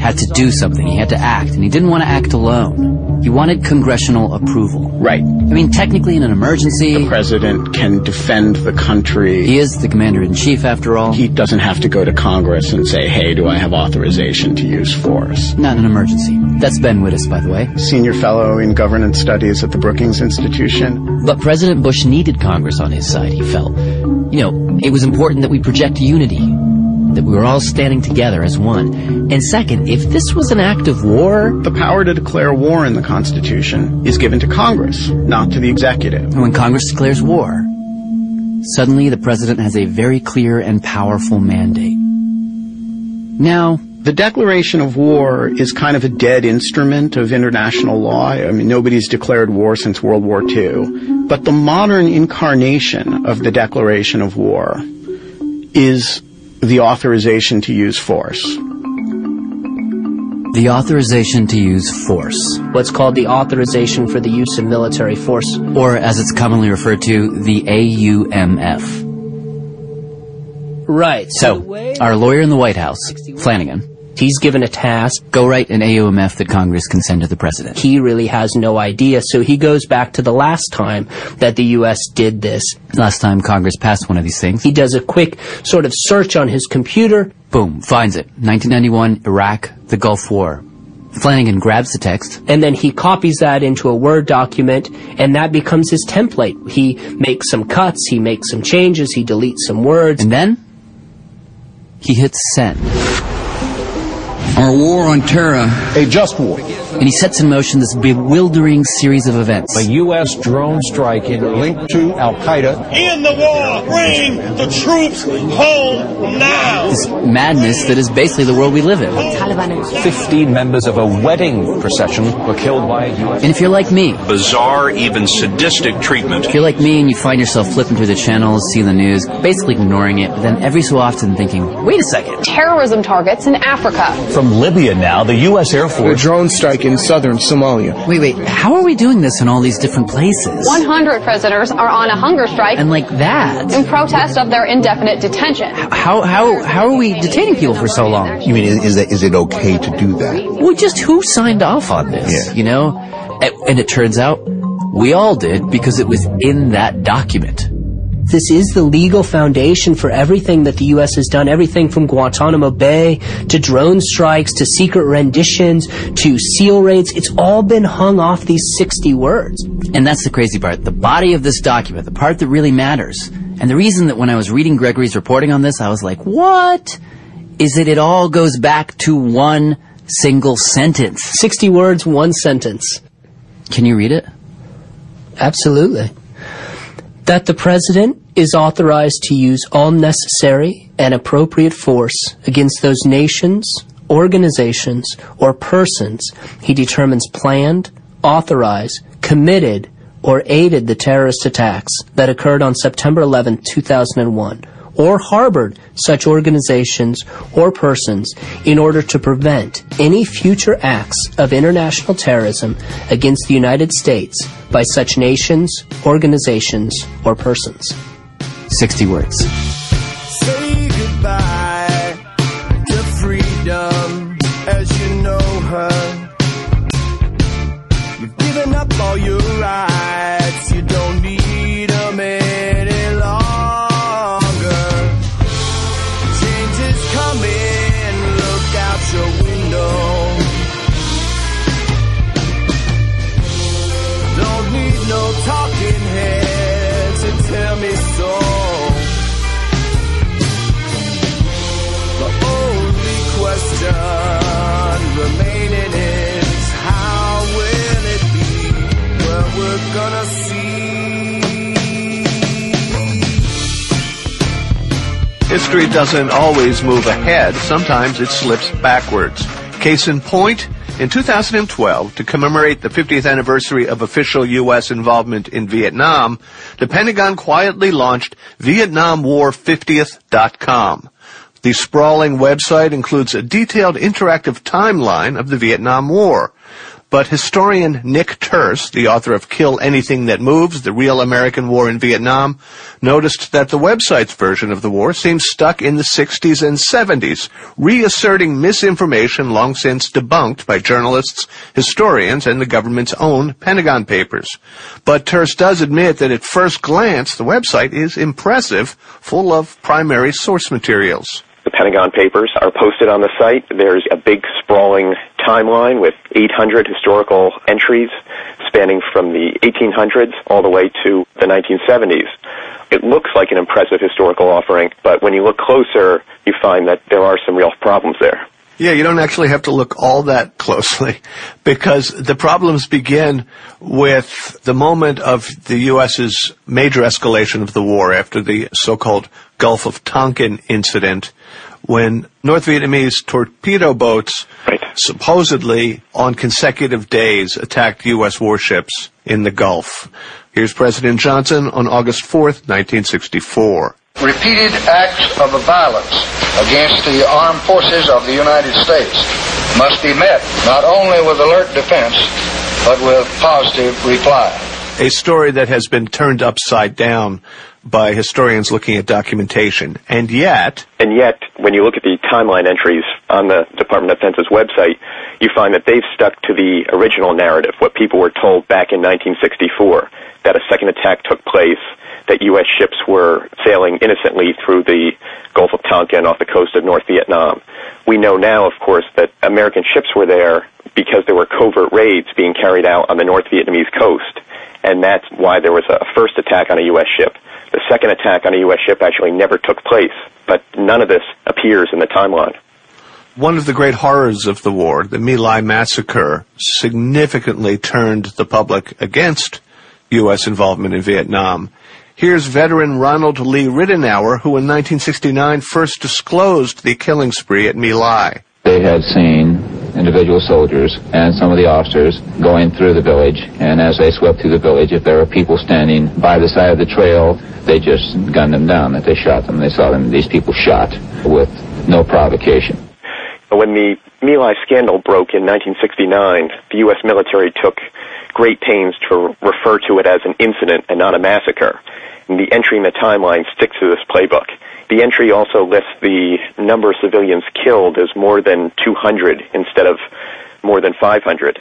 had to do something. He had to act, and he didn't want to act alone. He wanted congressional approval. Right. I mean, technically, in an emergency, The president can defend the country. he is the commander in chief after all. He doesn't have to go to Congress and say, hey, do I have authorization to use force? Not in an emergency. That's Ben Wittes, by the way. Senior fellow in governance studies at the Brookings Institution. But President Bush needed Congress on his side, he felt. You know, it was important that we project unity, that we were all standing together as one. And second, if this was an act of war, The power to declare war in the Constitution is given to Congress, not to the executive. when Congress declares war, suddenly the president has a very clear and powerful mandate. Now, The declaration of war is kind of a dead instrument of international law. I mean, nobody's declared war since World War II. But the modern incarnation of the declaration of war is the authorization to use force. the authorization to use force, what's called the authorization for the use of military force. or as it's commonly referred to, the AUMF. Right. So, our lawyer in the White House, Flanigan, He's given a task. go write an AUMF that Congress can send to the president. He really has no idea, so he goes back to the last time that the U.S. did this. Last time Congress passed one of these things, He does a quick sort of search on his computer. boom, finds it. 1991, Iraq, the Gulf War. Flanigan grabs the text, and then he copies that into a Word document, and that becomes his template. He makes some cuts, he makes some changes, he deletes some words. and then he hits send. Our war on terror. A just war. And he sets in motion this bewildering series of events. A U.S. drone strike linked to Al Qaeda. In the war, bring the troops home now. This madness that is basically the world we live in. Taliban. 15 members of a wedding procession were killed by a U.S. And if you're like me, bizarre, even sadistic treatment. If you're like me and you find yourself flipping through the channels, seeing the news, basically ignoring it, but then every so often thinking, wait a second. Terrorism targets in Africa. From Libya now, the U.S. Air Force. A drone strike in southern Somalia. Wait, wait, how are we doing this in all these different places? 100 prisoners are on a hunger strike. And like that. In protest of their indefinite detention. How, how, how are we detaining people for so long? You mean, is, that, is it okay to do that? Well, just who signed off on this? Yeah. You know? And it turns out we all did because it was in that document. This is the legal foundation for everything that the U.S. has done, everything from Guantanamo Bay to drone strikes to secret renditions to SEAL raids. It's all been hung off these 60 words. And that's the crazy part. The body of this document, the part that really matters. And the reason that when I was reading Gregory's reporting on this, I was like, what? Is that it all goes back to one single sentence. 60 words, one sentence. Can you read it? Absolutely. That the President is authorized to use all necessary and appropriate force against those nations, organizations, or persons he determines planned, authorized, committed, or aided the terrorist attacks that occurred on September 11, 2001, or harbored such organizations or persons in order to prevent any future acts of international terrorism against the United States by such nations, organizations, or persons. 60 words. History doesn't always move ahead. Sometimes it slips backwards. Case in point, in 2012, to commemorate the 50th anniversary of official U.S. involvement in Vietnam, the Pentagon quietly launched VietnamWar50th.com. The sprawling website includes a detailed interactive timeline of the Vietnam War. But historian Nick Turse, the author of Kill Anything That Moves, The Real American War in Vietnam, noticed that the website's version of the war seems stuck in the 60s and 70s, reasserting misinformation long since debunked by journalists, historians, and the government's own Pentagon papers. But Turse does admit that at first glance, the website is impressive, full of primary source materials. The Pentagon Papers are posted on the site. There's a big sprawling timeline with 800 historical entries spanning from the 1800s all the way to the 1970s. It looks like an impressive historical offering, but when you look closer, you find that there are some real problems there. Yeah, you don't actually have to look all that closely [laughs] because the problems begin with the moment of the U.S.'s major escalation of the war after the so-called Gulf of Tonkin incident when North Vietnamese torpedo boats right. supposedly on consecutive days attacked U.S. warships in the Gulf. Here's President Johnson on August 4th, 1964. Repeated acts of violence against the armed forces of the United States must be met not only with alert defense, but with positive reply. A story that has been turned upside down by historians looking at documentation. And yet... And yet, when you look at the timeline entries on the Department of Defense's website, you find that they've stuck to the original narrative, what people were told back in 1964, that a second attack took place, that U.S. ships were sailing innocently through the Gulf of Tonkin off the coast of North Vietnam. We know now, of course, that American ships were there because there were covert raids being carried out on the North Vietnamese coast, and that's why there was a first attack on a U.S. ship. The second attack on a U.S. ship actually never took place, but none of this appears in the timeline. One of the great horrors of the war, the My Lai massacre, significantly turned the public against U.S. involvement in Vietnam. Here's veteran Ronald Lee Ridenhour, who in 1969 first disclosed the killing spree at My Lai. They had seen individual soldiers and some of the officers going through the village, and as they swept through the village, if there were people standing by the side of the trail, they just gunned them down, that they shot them. They saw them, these people shot with no provocation. When the My Lai scandal broke in 1969, the U.S. military took great pains to refer to it as an incident and not a massacre. And the entry in the timeline sticks to this playbook. The entry also lists the number of civilians killed as more than 200 instead of more than 500.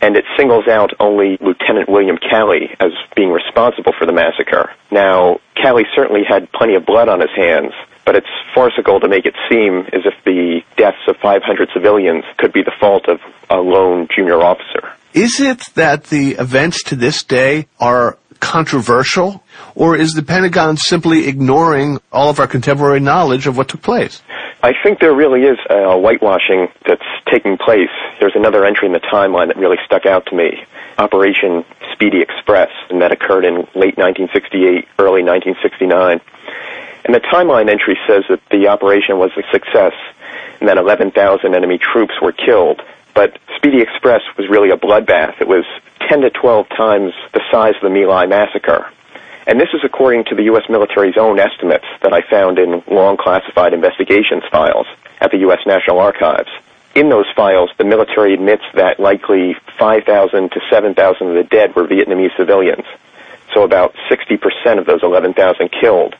And it singles out only Lieutenant William Calley as being responsible for the massacre. Now, Calley certainly had plenty of blood on his hands, but it's farcical to make it seem as if the deaths of 500 civilians could be the fault of a lone junior officer. Is it that the events to this day are controversial, or is the Pentagon simply ignoring all of our contemporary knowledge of what took place? I think there really is a whitewashing that's taking place. There's another entry in the timeline that really stuck out to me. Operation Speedy Express, and that occurred in late 1968, early 1969. And the timeline entry says that the operation was a success and that 11,000 enemy troops were killed. But Speedy Express was really a bloodbath. It was 10 to 12 times the size of the My Lai massacre. And this is according to the U.S. military's own estimates that I found in long classified investigations files at the U.S. National Archives. In those files, the military admits that likely 5,000 to 7,000 of the dead were Vietnamese civilians. So about 60% of those 11,000 killed.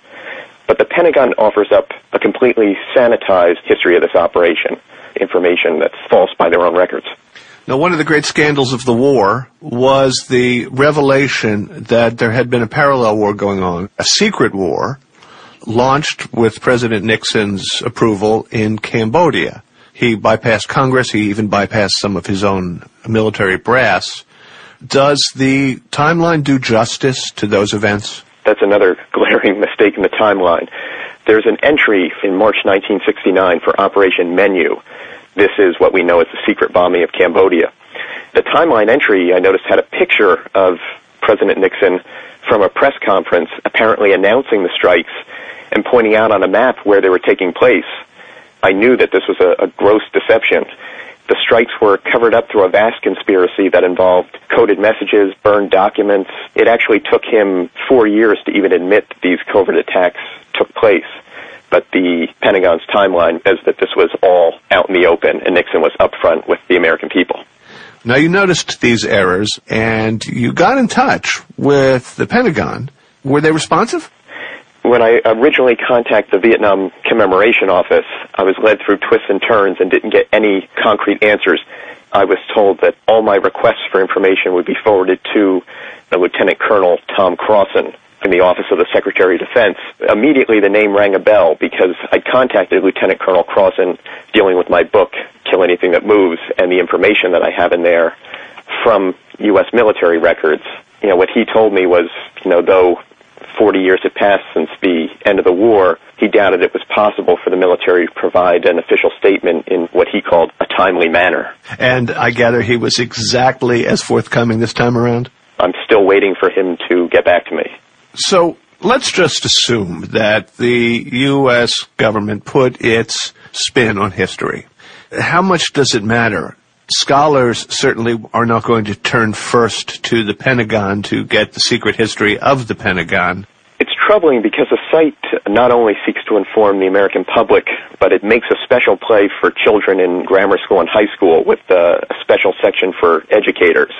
But the Pentagon offers up a completely sanitized history of this operation, information that's false by their own records. Now, one of the great scandals of the war was the revelation that there had been a parallel war going on, a secret war, launched with President Nixon's approval in Cambodia. He bypassed Congress, he even bypassed some of his own military brass. Does the timeline do justice to those events? That's another [laughs] glaring mistake in the timeline. There's an entry in March 1969 for Operation Menu. This is what we know as the secret bombing of Cambodia. The timeline entry, I noticed, had a picture of President Nixon from a press conference apparently announcing the strikes and pointing out on a map where they were taking place. I knew that this was a, a gross deception. The strikes were covered up through a vast conspiracy that involved coded messages, burned documents. It actually took him four years to even admit that these covert attacks took place. But the Pentagon's timeline is that this was all out in the open and Nixon was upfront with the American people. Now you noticed these errors and you got in touch with the Pentagon. Were they responsive? When I originally contacted the Vietnam Commemoration Office, I was led through twists and turns and didn't get any concrete answers. I was told that all my requests for information would be forwarded to the Lieutenant Colonel Tom Crosson in the Office of the Secretary of Defense. Immediately the name rang a bell because I contacted Lieutenant Colonel Crosson dealing with my book, Kill Anything That Moves, and the information that I have in there from U.S. military records. You know, what he told me was, you know, though 40 years had passed since the end of the war, he doubted it was possible for the military to provide an official statement in what he called a timely manner. And I gather he was exactly as forthcoming this time around? I'm still waiting for him to get back to me. So let's just assume that the U.S. government put its spin on history. How much does it matter? Scholars certainly are not going to turn first to the Pentagon to get the secret history of the Pentagon. It's troubling because the site not only seeks to inform the American public, but it makes a special play for children in grammar school and high school with a special section for educators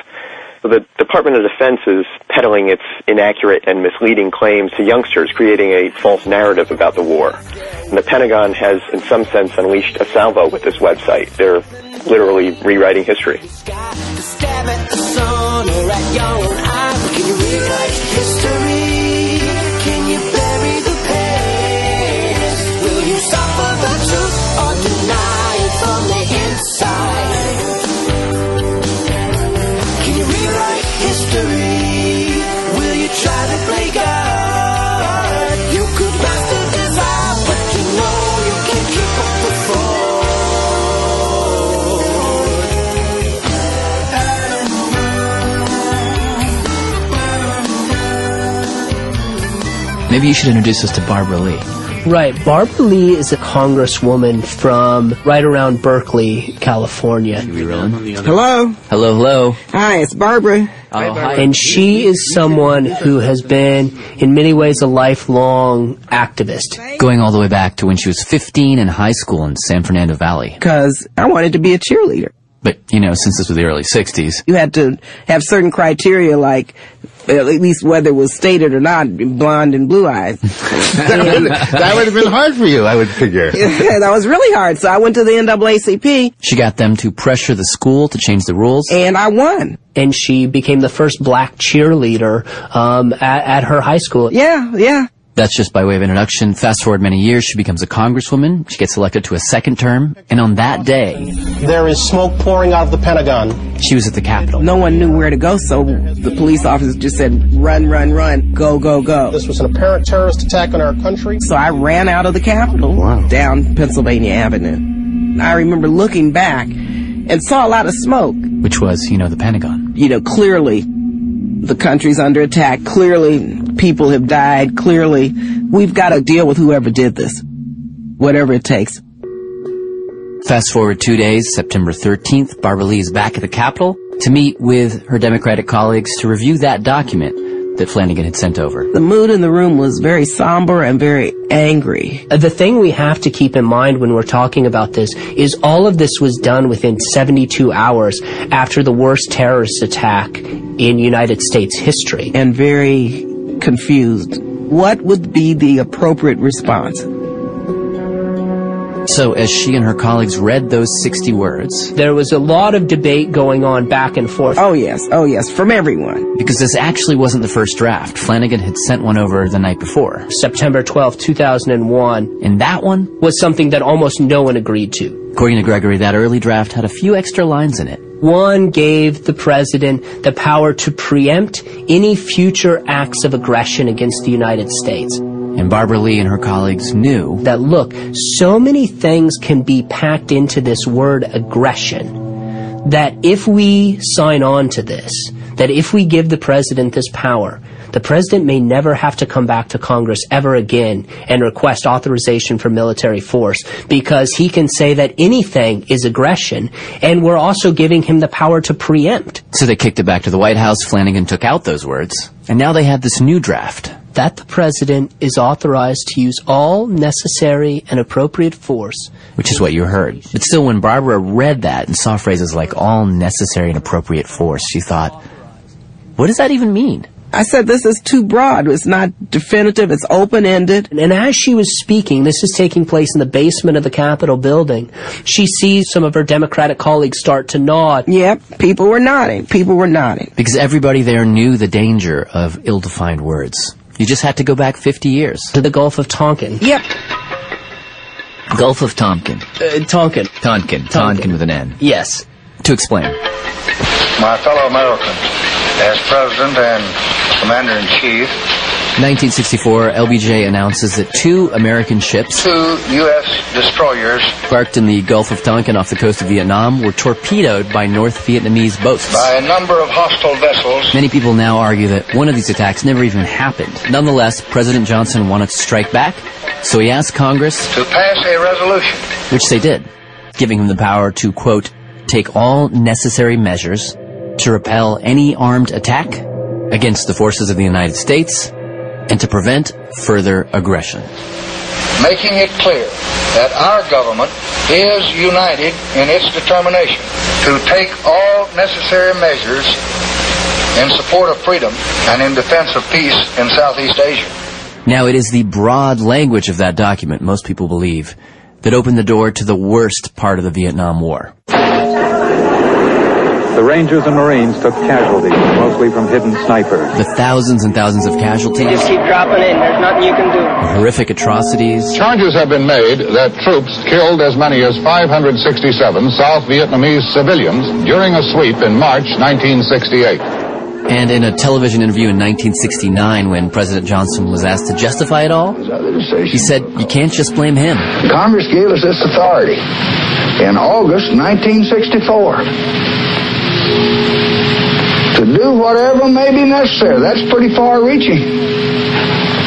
the Department of Defense is peddling its inaccurate and misleading claims to youngsters, creating a false narrative about the war. And the Pentagon has, in some sense, unleashed a salvo with this website. They're literally rewriting history. The truth or deny Maybe you should introduce us to Barbara Lee. Right. Barbara Lee is a congresswoman from right around Berkeley, California. Hello. Hello, hello. Hi, it's Barbara. And she is someone who has been, in many ways, a lifelong activist. Going all the way back to when she was 15 in high school in San Fernando Valley. Because I wanted to be a cheerleader. But, you know, since this was the early 60s, You had to have certain criteria, like at least whether it was stated or not, blonde and blue eyes. [laughs] that would have been hard for you, I would figure. [laughs] that was really hard. So I went to the NAACP she got them to pressure the school to change the rules. and I won. And she became the first black cheerleader um, at, at her high school. Yeah, yeah. That's just by way of introduction. Fast forward many years, she becomes a congresswoman. She gets elected to a second term. And on that day, There is smoke pouring out of the Pentagon. she was at the Capitol. No one knew where to go, so the police officers just said, run, run, run, go, go, go. This was an apparent terrorist attack on our country. So I ran out of the Capitol down Pennsylvania Avenue. I remember looking back and saw a lot of smoke. Which was, you know, the Pentagon. You know, clearly the country's under attack. Clearly people have died. Clearly we've got to deal with whoever did this. Whatever it takes. Fast forward two days, September 13th, Barbara Lee is back at the Capitol to meet with her Democratic colleagues to review that document that Flanigan had sent over. The mood in the room was very somber and very angry. Uh, The thing we have to keep in mind when we're talking about this is all of this was done within 72 hours after the worst terrorist attack in United States history. And very confused. What would be the appropriate response? So as she and her colleagues read those 60 words, There was a lot of debate going on back and forth. Oh yes, oh yes, from everyone. because this actually wasn't the first draft, Flanigan had sent one over the night before. September 12, 2001 And that one, was something that almost no one agreed to. according to Gregory, that early draft had a few extra lines in it. One gave the president the power to preempt any future acts of aggression against the United States. And Barbara Lee and her colleagues knew that look, so many things can be packed into this word aggression that if we sign on to this, that if we give the president this power, the president may never have to come back to Congress ever again and request authorization for military force because he can say that anything is aggression and we're also giving him the power to preempt. So they kicked it back to the White House. Flanigan took out those words. And now they had this new draft. That the president is authorized to use all necessary and appropriate force Which is what you heard. But still, when Barbara read that and saw phrases like all necessary and appropriate force, she thought, what does that even mean? I said this is too broad. It's not definitive. It's open-ended. And as she was speaking, this is taking place in the basement of the Capitol building. She sees some of her Democratic colleagues start to nod. Yep, people were nodding. People were nodding. Because everybody there knew the danger of ill-defined words. You just had to go back 50 years. To the Gulf of Tonkin. Yep. Gulf of Tonkin. Uh, Tonkin. Tonkin. Tonkin with an N. Yes. To explain. My fellow Americans, as President and Commander in Chief, 1964, LBJ announces that two American ships two U.S. destroyers parked in the Gulf of Tonkin off the coast of Vietnam were torpedoed by North Vietnamese boats. by a number of hostile vessels Many people now argue that one of these attacks never even happened. Nonetheless, President Johnson wanted to strike back, so he asked Congress, to pass a resolution which they did, giving him the power to, quote, take all necessary measures to repel any armed attack against the forces of the United States and to prevent further aggression. making it clear that our government is united in its determination to take all necessary measures in support of freedom and in defense of peace in Southeast Asia. Now, it is the broad language of that document, most people believe, that opened the door to the worst part of the Vietnam War. The Rangers and Marines took casualties, mostly from hidden snipers. The thousands and thousands of casualties, Just keep dropping in. There's nothing you can do. horrific atrocities, Charges have been made that troops killed as many as 567 South Vietnamese civilians during a sweep in March 1968. and in a television interview in 1969 when President Johnson was asked to justify it all, he said, you can't just blame him. Congress gave us this authority in August 1964 to do whatever may be necessary. That's pretty far reaching.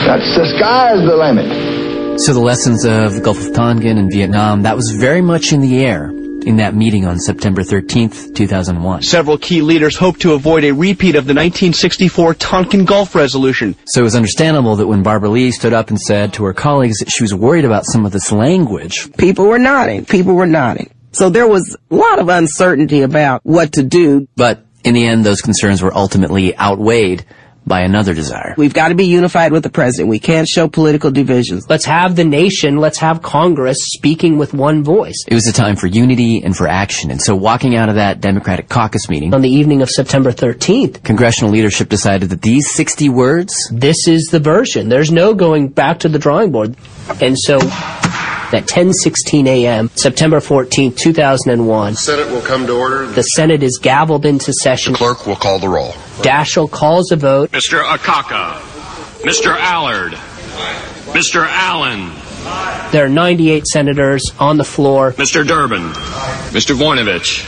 That's the sky's the limit. So the lessons of the Gulf of Tonkin and Vietnam, that was very much in the air in that meeting on September 13th, 2001. Several key leaders hoped to avoid a repeat of the 1964 Tonkin Gulf Resolution. So it was understandable that when Barbara Lee stood up and said to her colleagues that she was worried about some of this language. People were nodding. People were nodding. So there was a lot of uncertainty about what to do. But in the end, those concerns were ultimately outweighed by another desire. We've got to be unified with the president. We can't show political divisions. Let's have the nation, let's have Congress speaking with one voice. It was a time for unity and for action. And so walking out of that Democratic caucus meeting on the evening of September 13th, congressional leadership decided that these 60 words, this is the version. There's no going back to the drawing board. And so at 10:16 a.m., September 14, 2001. The Senate will come to order. The Senate is gavelled into session. The clerk will call the roll. Daschle calls a vote. Mr. Akaka, Mr. Allard, Mr. Allen. There are 98 senators on the floor. Mr. Durbin, Mr. Voinovich.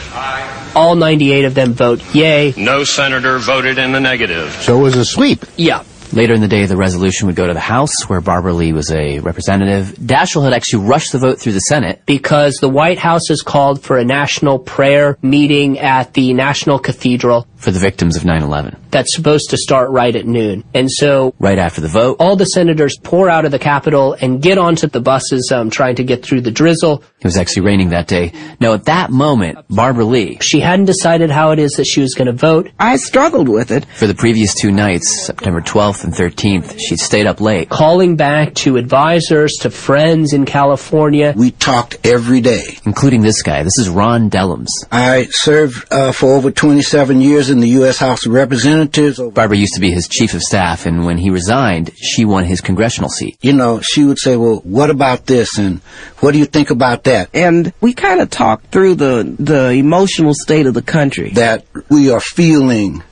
All 98 of them vote yay. No senator voted in the negative. So it was a sweep. Yeah. Later in the day, the resolution would go to the House, where Barbara Lee was a representative. Daschle had actually rushed the vote through the Senate. Because the White House has called for a national prayer meeting at the National Cathedral. For the victims of 9-11. That's supposed to start right at noon. And so... Right after the vote. All the senators pour out of the Capitol and get onto the buses um, trying to get through the drizzle. It was actually raining that day. Now, at that moment, Barbara Lee... She hadn't decided how it is that she was going to vote. I struggled with it. For the previous two nights, September 12th and 13th, she'd stayed up late. Calling back to advisors, to friends in California. We talked every day. Including this guy. This is Ron Dellums. I served uh, for over 27 years in the U.S. House of Representatives. Barbara used to be his chief of staff, and when he resigned, she won his congressional seat. You know, she would say, well, what about this, and what do you think about that? And we kind of talked through the, the emotional state of the country. That we are feeling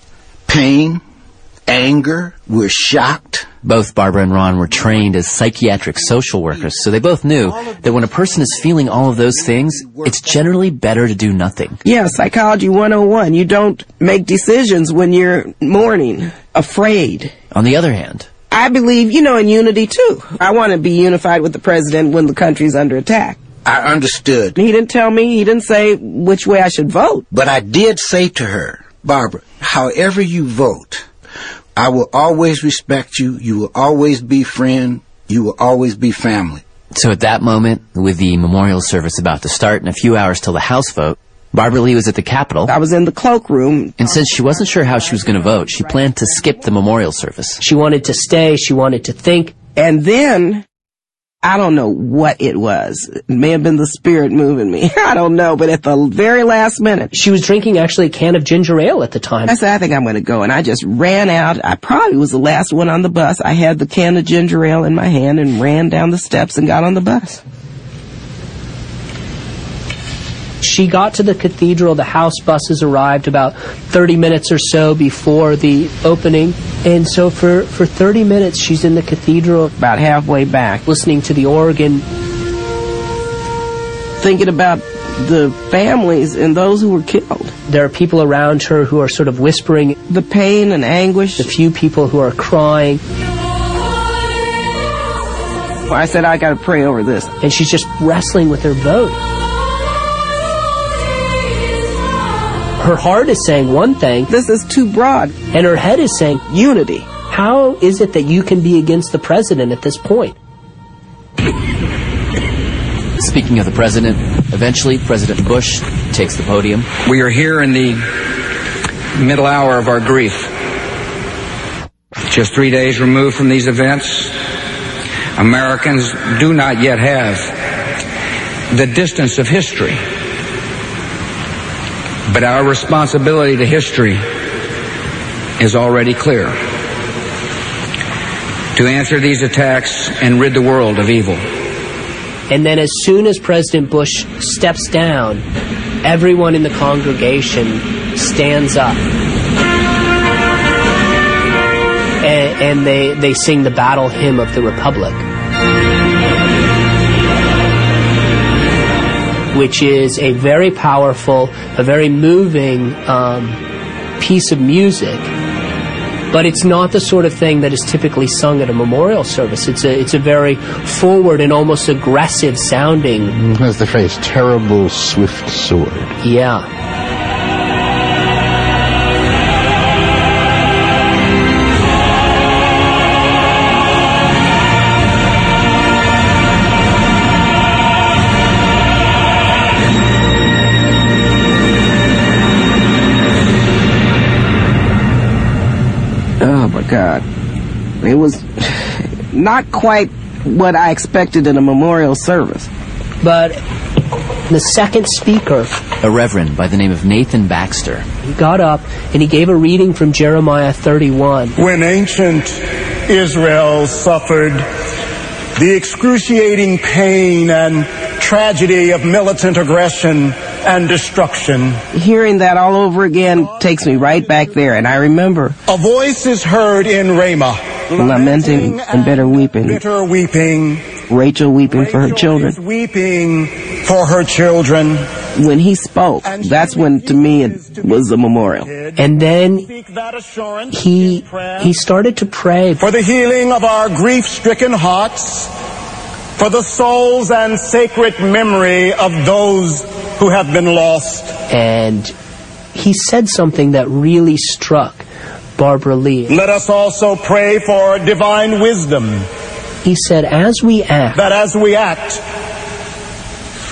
pain, anger, we're shocked. Both Barbara and Ron were trained as psychiatric social workers, so they both knew that when a person is feeling all of those things, it's generally better to do nothing. Yeah, Psychology 101. You don't make decisions when you're mourning, afraid. On the other hand, I believe, you know, in unity too. I want to be unified with the president when the country's under attack. I understood. He didn't tell me, he didn't say which way I should vote. But I did say to her, Barbara, however you vote, I will always respect you. You will always be friend. You will always be family. So at that moment, with the memorial service about to start and a few hours till the House vote, Barbara Lee was at the Capitol. I was in the cloakroom. And since she wasn't sure how she was going to vote, she planned to skip the memorial service. She wanted to stay. She wanted to think. And then I don't know what it was. It may have been the spirit moving me. [laughs] I don't know, but at the very last minute. She was drinking actually a can of ginger ale at the time. I said, I think I'm going to go. And I just ran out. I probably was the last one on the bus. I had the can of ginger ale in my hand and ran down the steps and got on the bus. She got to the cathedral. The house buses arrived about 30 minutes or so before the opening. And so for, for 30 minutes, she's in the cathedral. About halfway back. Listening to the organ. Thinking about the families and those who were killed. There are people around her who are sort of whispering. The pain and anguish. The few people who are crying. I said, I gotta pray over this. And she's just wrestling with her vote. Her heart is saying one thing. This is too broad. And her head is saying unity. How is it that you can be against the president at this point? Speaking of the president, eventually President Bush takes the podium. We are here in the middle hour of our grief. Just three days removed from these events, Americans do not yet have the distance of history but our responsibility to history is already clear. To answer these attacks and rid the world of evil. And then as soon as President Bush steps down, everyone in the congregation stands up. And, and they, they sing the battle hymn of the Republic. Which is a very powerful, a very moving um, piece of music but it's not the sort of thing that is typically sung at a memorial service. It's a it's a very forward and almost aggressive sounding. That's the phrase, terrible swift sword. Yeah. God. It was not quite what I expected in a memorial service. But the second speaker, A reverend by the name of Nathan Baxter. he got up and he gave a reading from Jeremiah 31. When ancient Israel suffered the excruciating pain and tragedy of militant aggression and destruction, Hearing that all over again takes me right back there, and I remember a voice is heard in Ramah, lamenting and bitter weeping, bitter weeping, Rachel weeping for her children. weeping for her children. When he spoke, that's when to me it was a memorial. And then he he started to pray for the healing of our grief-stricken hearts, for the souls and sacred memory of those who have been lost. and he said something that really struck Barbara Lee. Let us also pray for divine wisdom. He said, as we act, that as we act,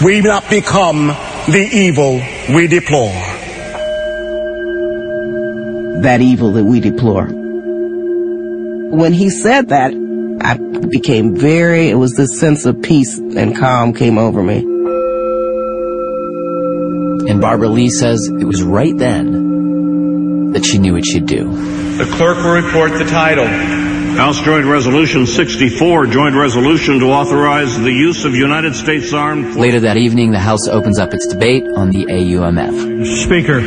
we not become the evil we deplore. That evil that we deplore. When he said that, I became very, it was this sense of peace and calm came over me. And Barbara Lee says it was right then that she knew what she'd do. The clerk will report the title. House Joint Resolution 64, joint resolution to authorize the use of United States Armed Later that evening, the House opens up its debate on the AUMF. Speaker,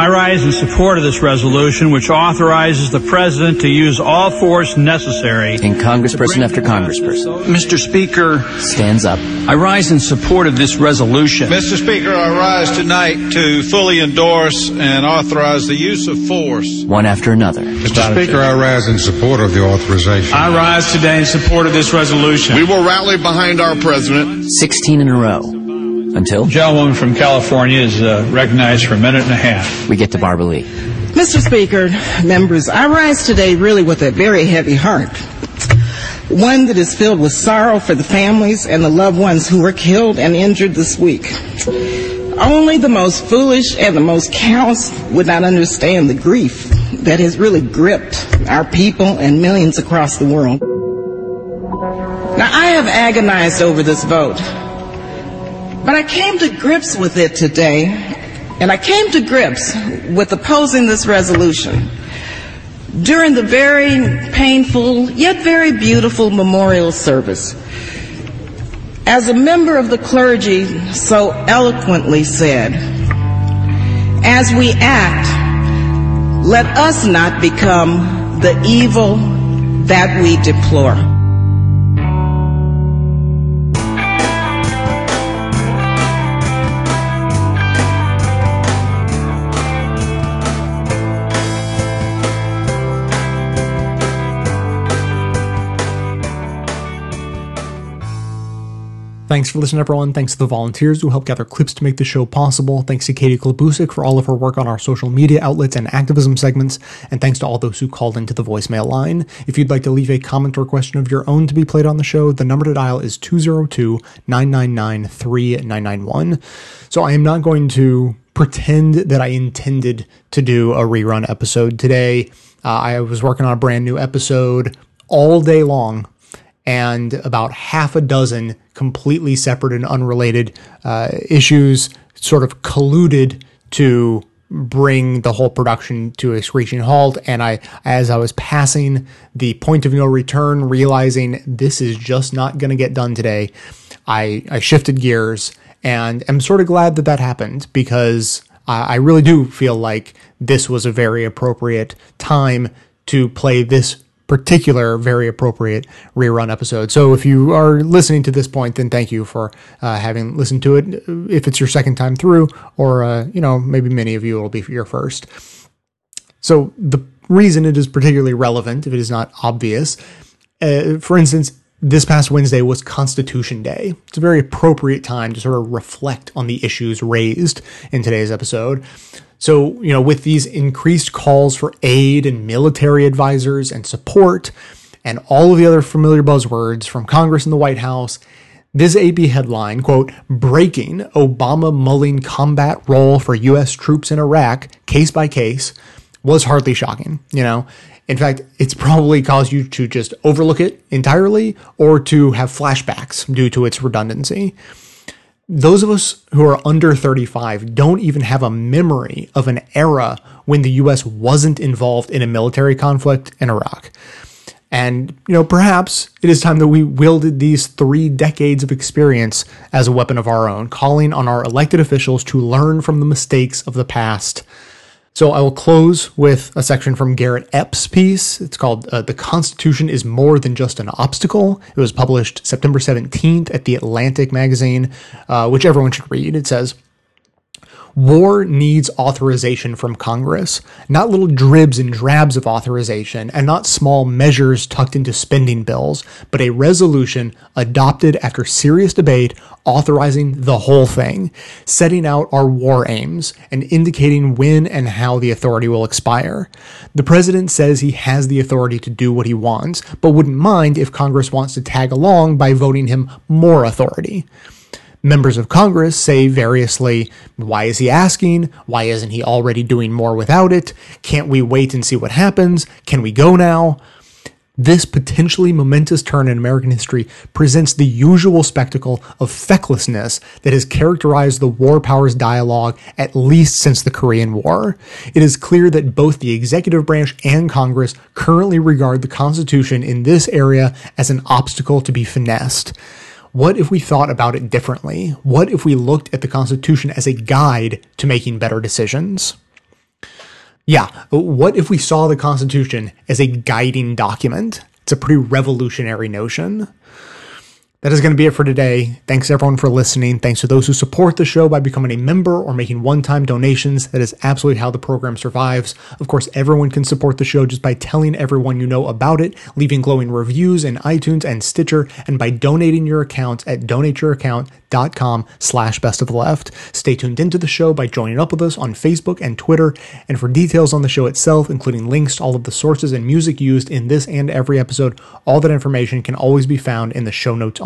I rise in support of this resolution, which authorizes the President to use all force necessary. And congressperson after congressperson Mr. Speaker, stands up. I rise in support of this resolution. Mr. Speaker, I rise tonight to fully endorse and authorize the use of force. One after another. Mr. Speaker, I rise in support of the authorization. I rise today in support of this resolution. We will rally behind our president. 16 in a row. Until? Gentlewoman from California is uh, recognized for a minute and a half. We get to Barbara Lee. Mr. Speaker, members, I rise today really with a very heavy heart. One that is filled with sorrow for the families and the loved ones who were killed and injured this week. Only the most foolish and the most callous would not understand the grief that has really gripped our people and millions across the world. Now, I have agonized over this vote, but I came to grips with it today, and I came to grips with opposing this resolution during the very painful yet very beautiful memorial service. As a member of the clergy so eloquently said, as we act, let us not become the evil that we deplore. Thanks for listening, everyone. Thanks to the volunteers who help gather clips to make the show possible. Thanks to Katie Klabusich for all of her work on our social media outlets and activism segments. And thanks to all those who called into the voicemail line. If you'd like to leave a comment or question of your own to be played on the show, the number to dial is 202 999 3991. So I am not going to pretend that I intended to do a rerun episode today. Uh, I was working on a brand new episode all day long and about half a dozen completely separate and unrelated uh, issues sort of colluded to bring the whole production to a screeching halt. And I, as I was passing the point of no return, realizing this is just not going to get done today, I, I shifted gears and am sort of glad that that happened because I, I really do feel like this was a very appropriate time to play this particular very appropriate rerun episode. So if you are listening to this point, then thank you for uh, having listened to it. If it's your second time through, or uh, you know maybe many of you will be your first. So the reason it is particularly relevant if it is not obvious. Uh, for instance, this past Wednesday was Constitution Day. It's a very appropriate time to sort of reflect on the issues raised in today's episode. So, you know, with these increased calls for aid and military advisors and support, and all of the other familiar buzzwords from Congress and the White House, this AP headline, quote, breaking Obama mulling combat role for U.S. troops in Iraq, case by case, was hardly shocking. You know, in fact, it's probably caused you to just overlook it entirely or to have flashbacks due to its redundancy. Those of us who are under 35 don't even have a memory of an era when the US wasn't involved in a military conflict in Iraq. And, you know, perhaps it is time that we wielded these three decades of experience as a weapon of our own, calling on our elected officials to learn from the mistakes of the past. So I will close with a section from Garrett Epps' piece. It's called uh, The Constitution is More Than Just an Obstacle. It was published September 17th at The Atlantic magazine, uh, which everyone should read. It says, War needs authorization from Congress, not little dribs and drabs of authorization, and not small measures tucked into spending bills, but a resolution adopted after serious debate authorizing the whole thing, setting out our war aims, and indicating when and how the authority will expire. The president says he has the authority to do what he wants, but wouldn't mind if Congress wants to tag along by voting him more authority. Members of Congress say variously, why is he asking? Why isn't he already doing more without it? Can't we wait and see what happens? Can we go now? This potentially momentous turn in American history presents the usual spectacle of fecklessness that has characterized the war powers dialogue at least since the Korean War. It is clear that both the executive branch and Congress currently regard the Constitution in this area as an obstacle to be finessed. What if we thought about it differently? What if we looked at the Constitution as a guide to making better decisions? Yeah, what if we saw the Constitution as a guiding document? It's a pretty revolutionary notion. That is going to be it for today. Thanks everyone for listening. Thanks to those who support the show by becoming a member or making one time donations. That is absolutely how the program survives. Of course, everyone can support the show just by telling everyone you know about it, leaving glowing reviews in iTunes and Stitcher, and by donating your account at donateyouraccount.com slash best of the left. Stay tuned into the show by joining up with us on Facebook and Twitter. And for details on the show itself, including links to all of the sources and music used in this and every episode, all that information can always be found in the show notes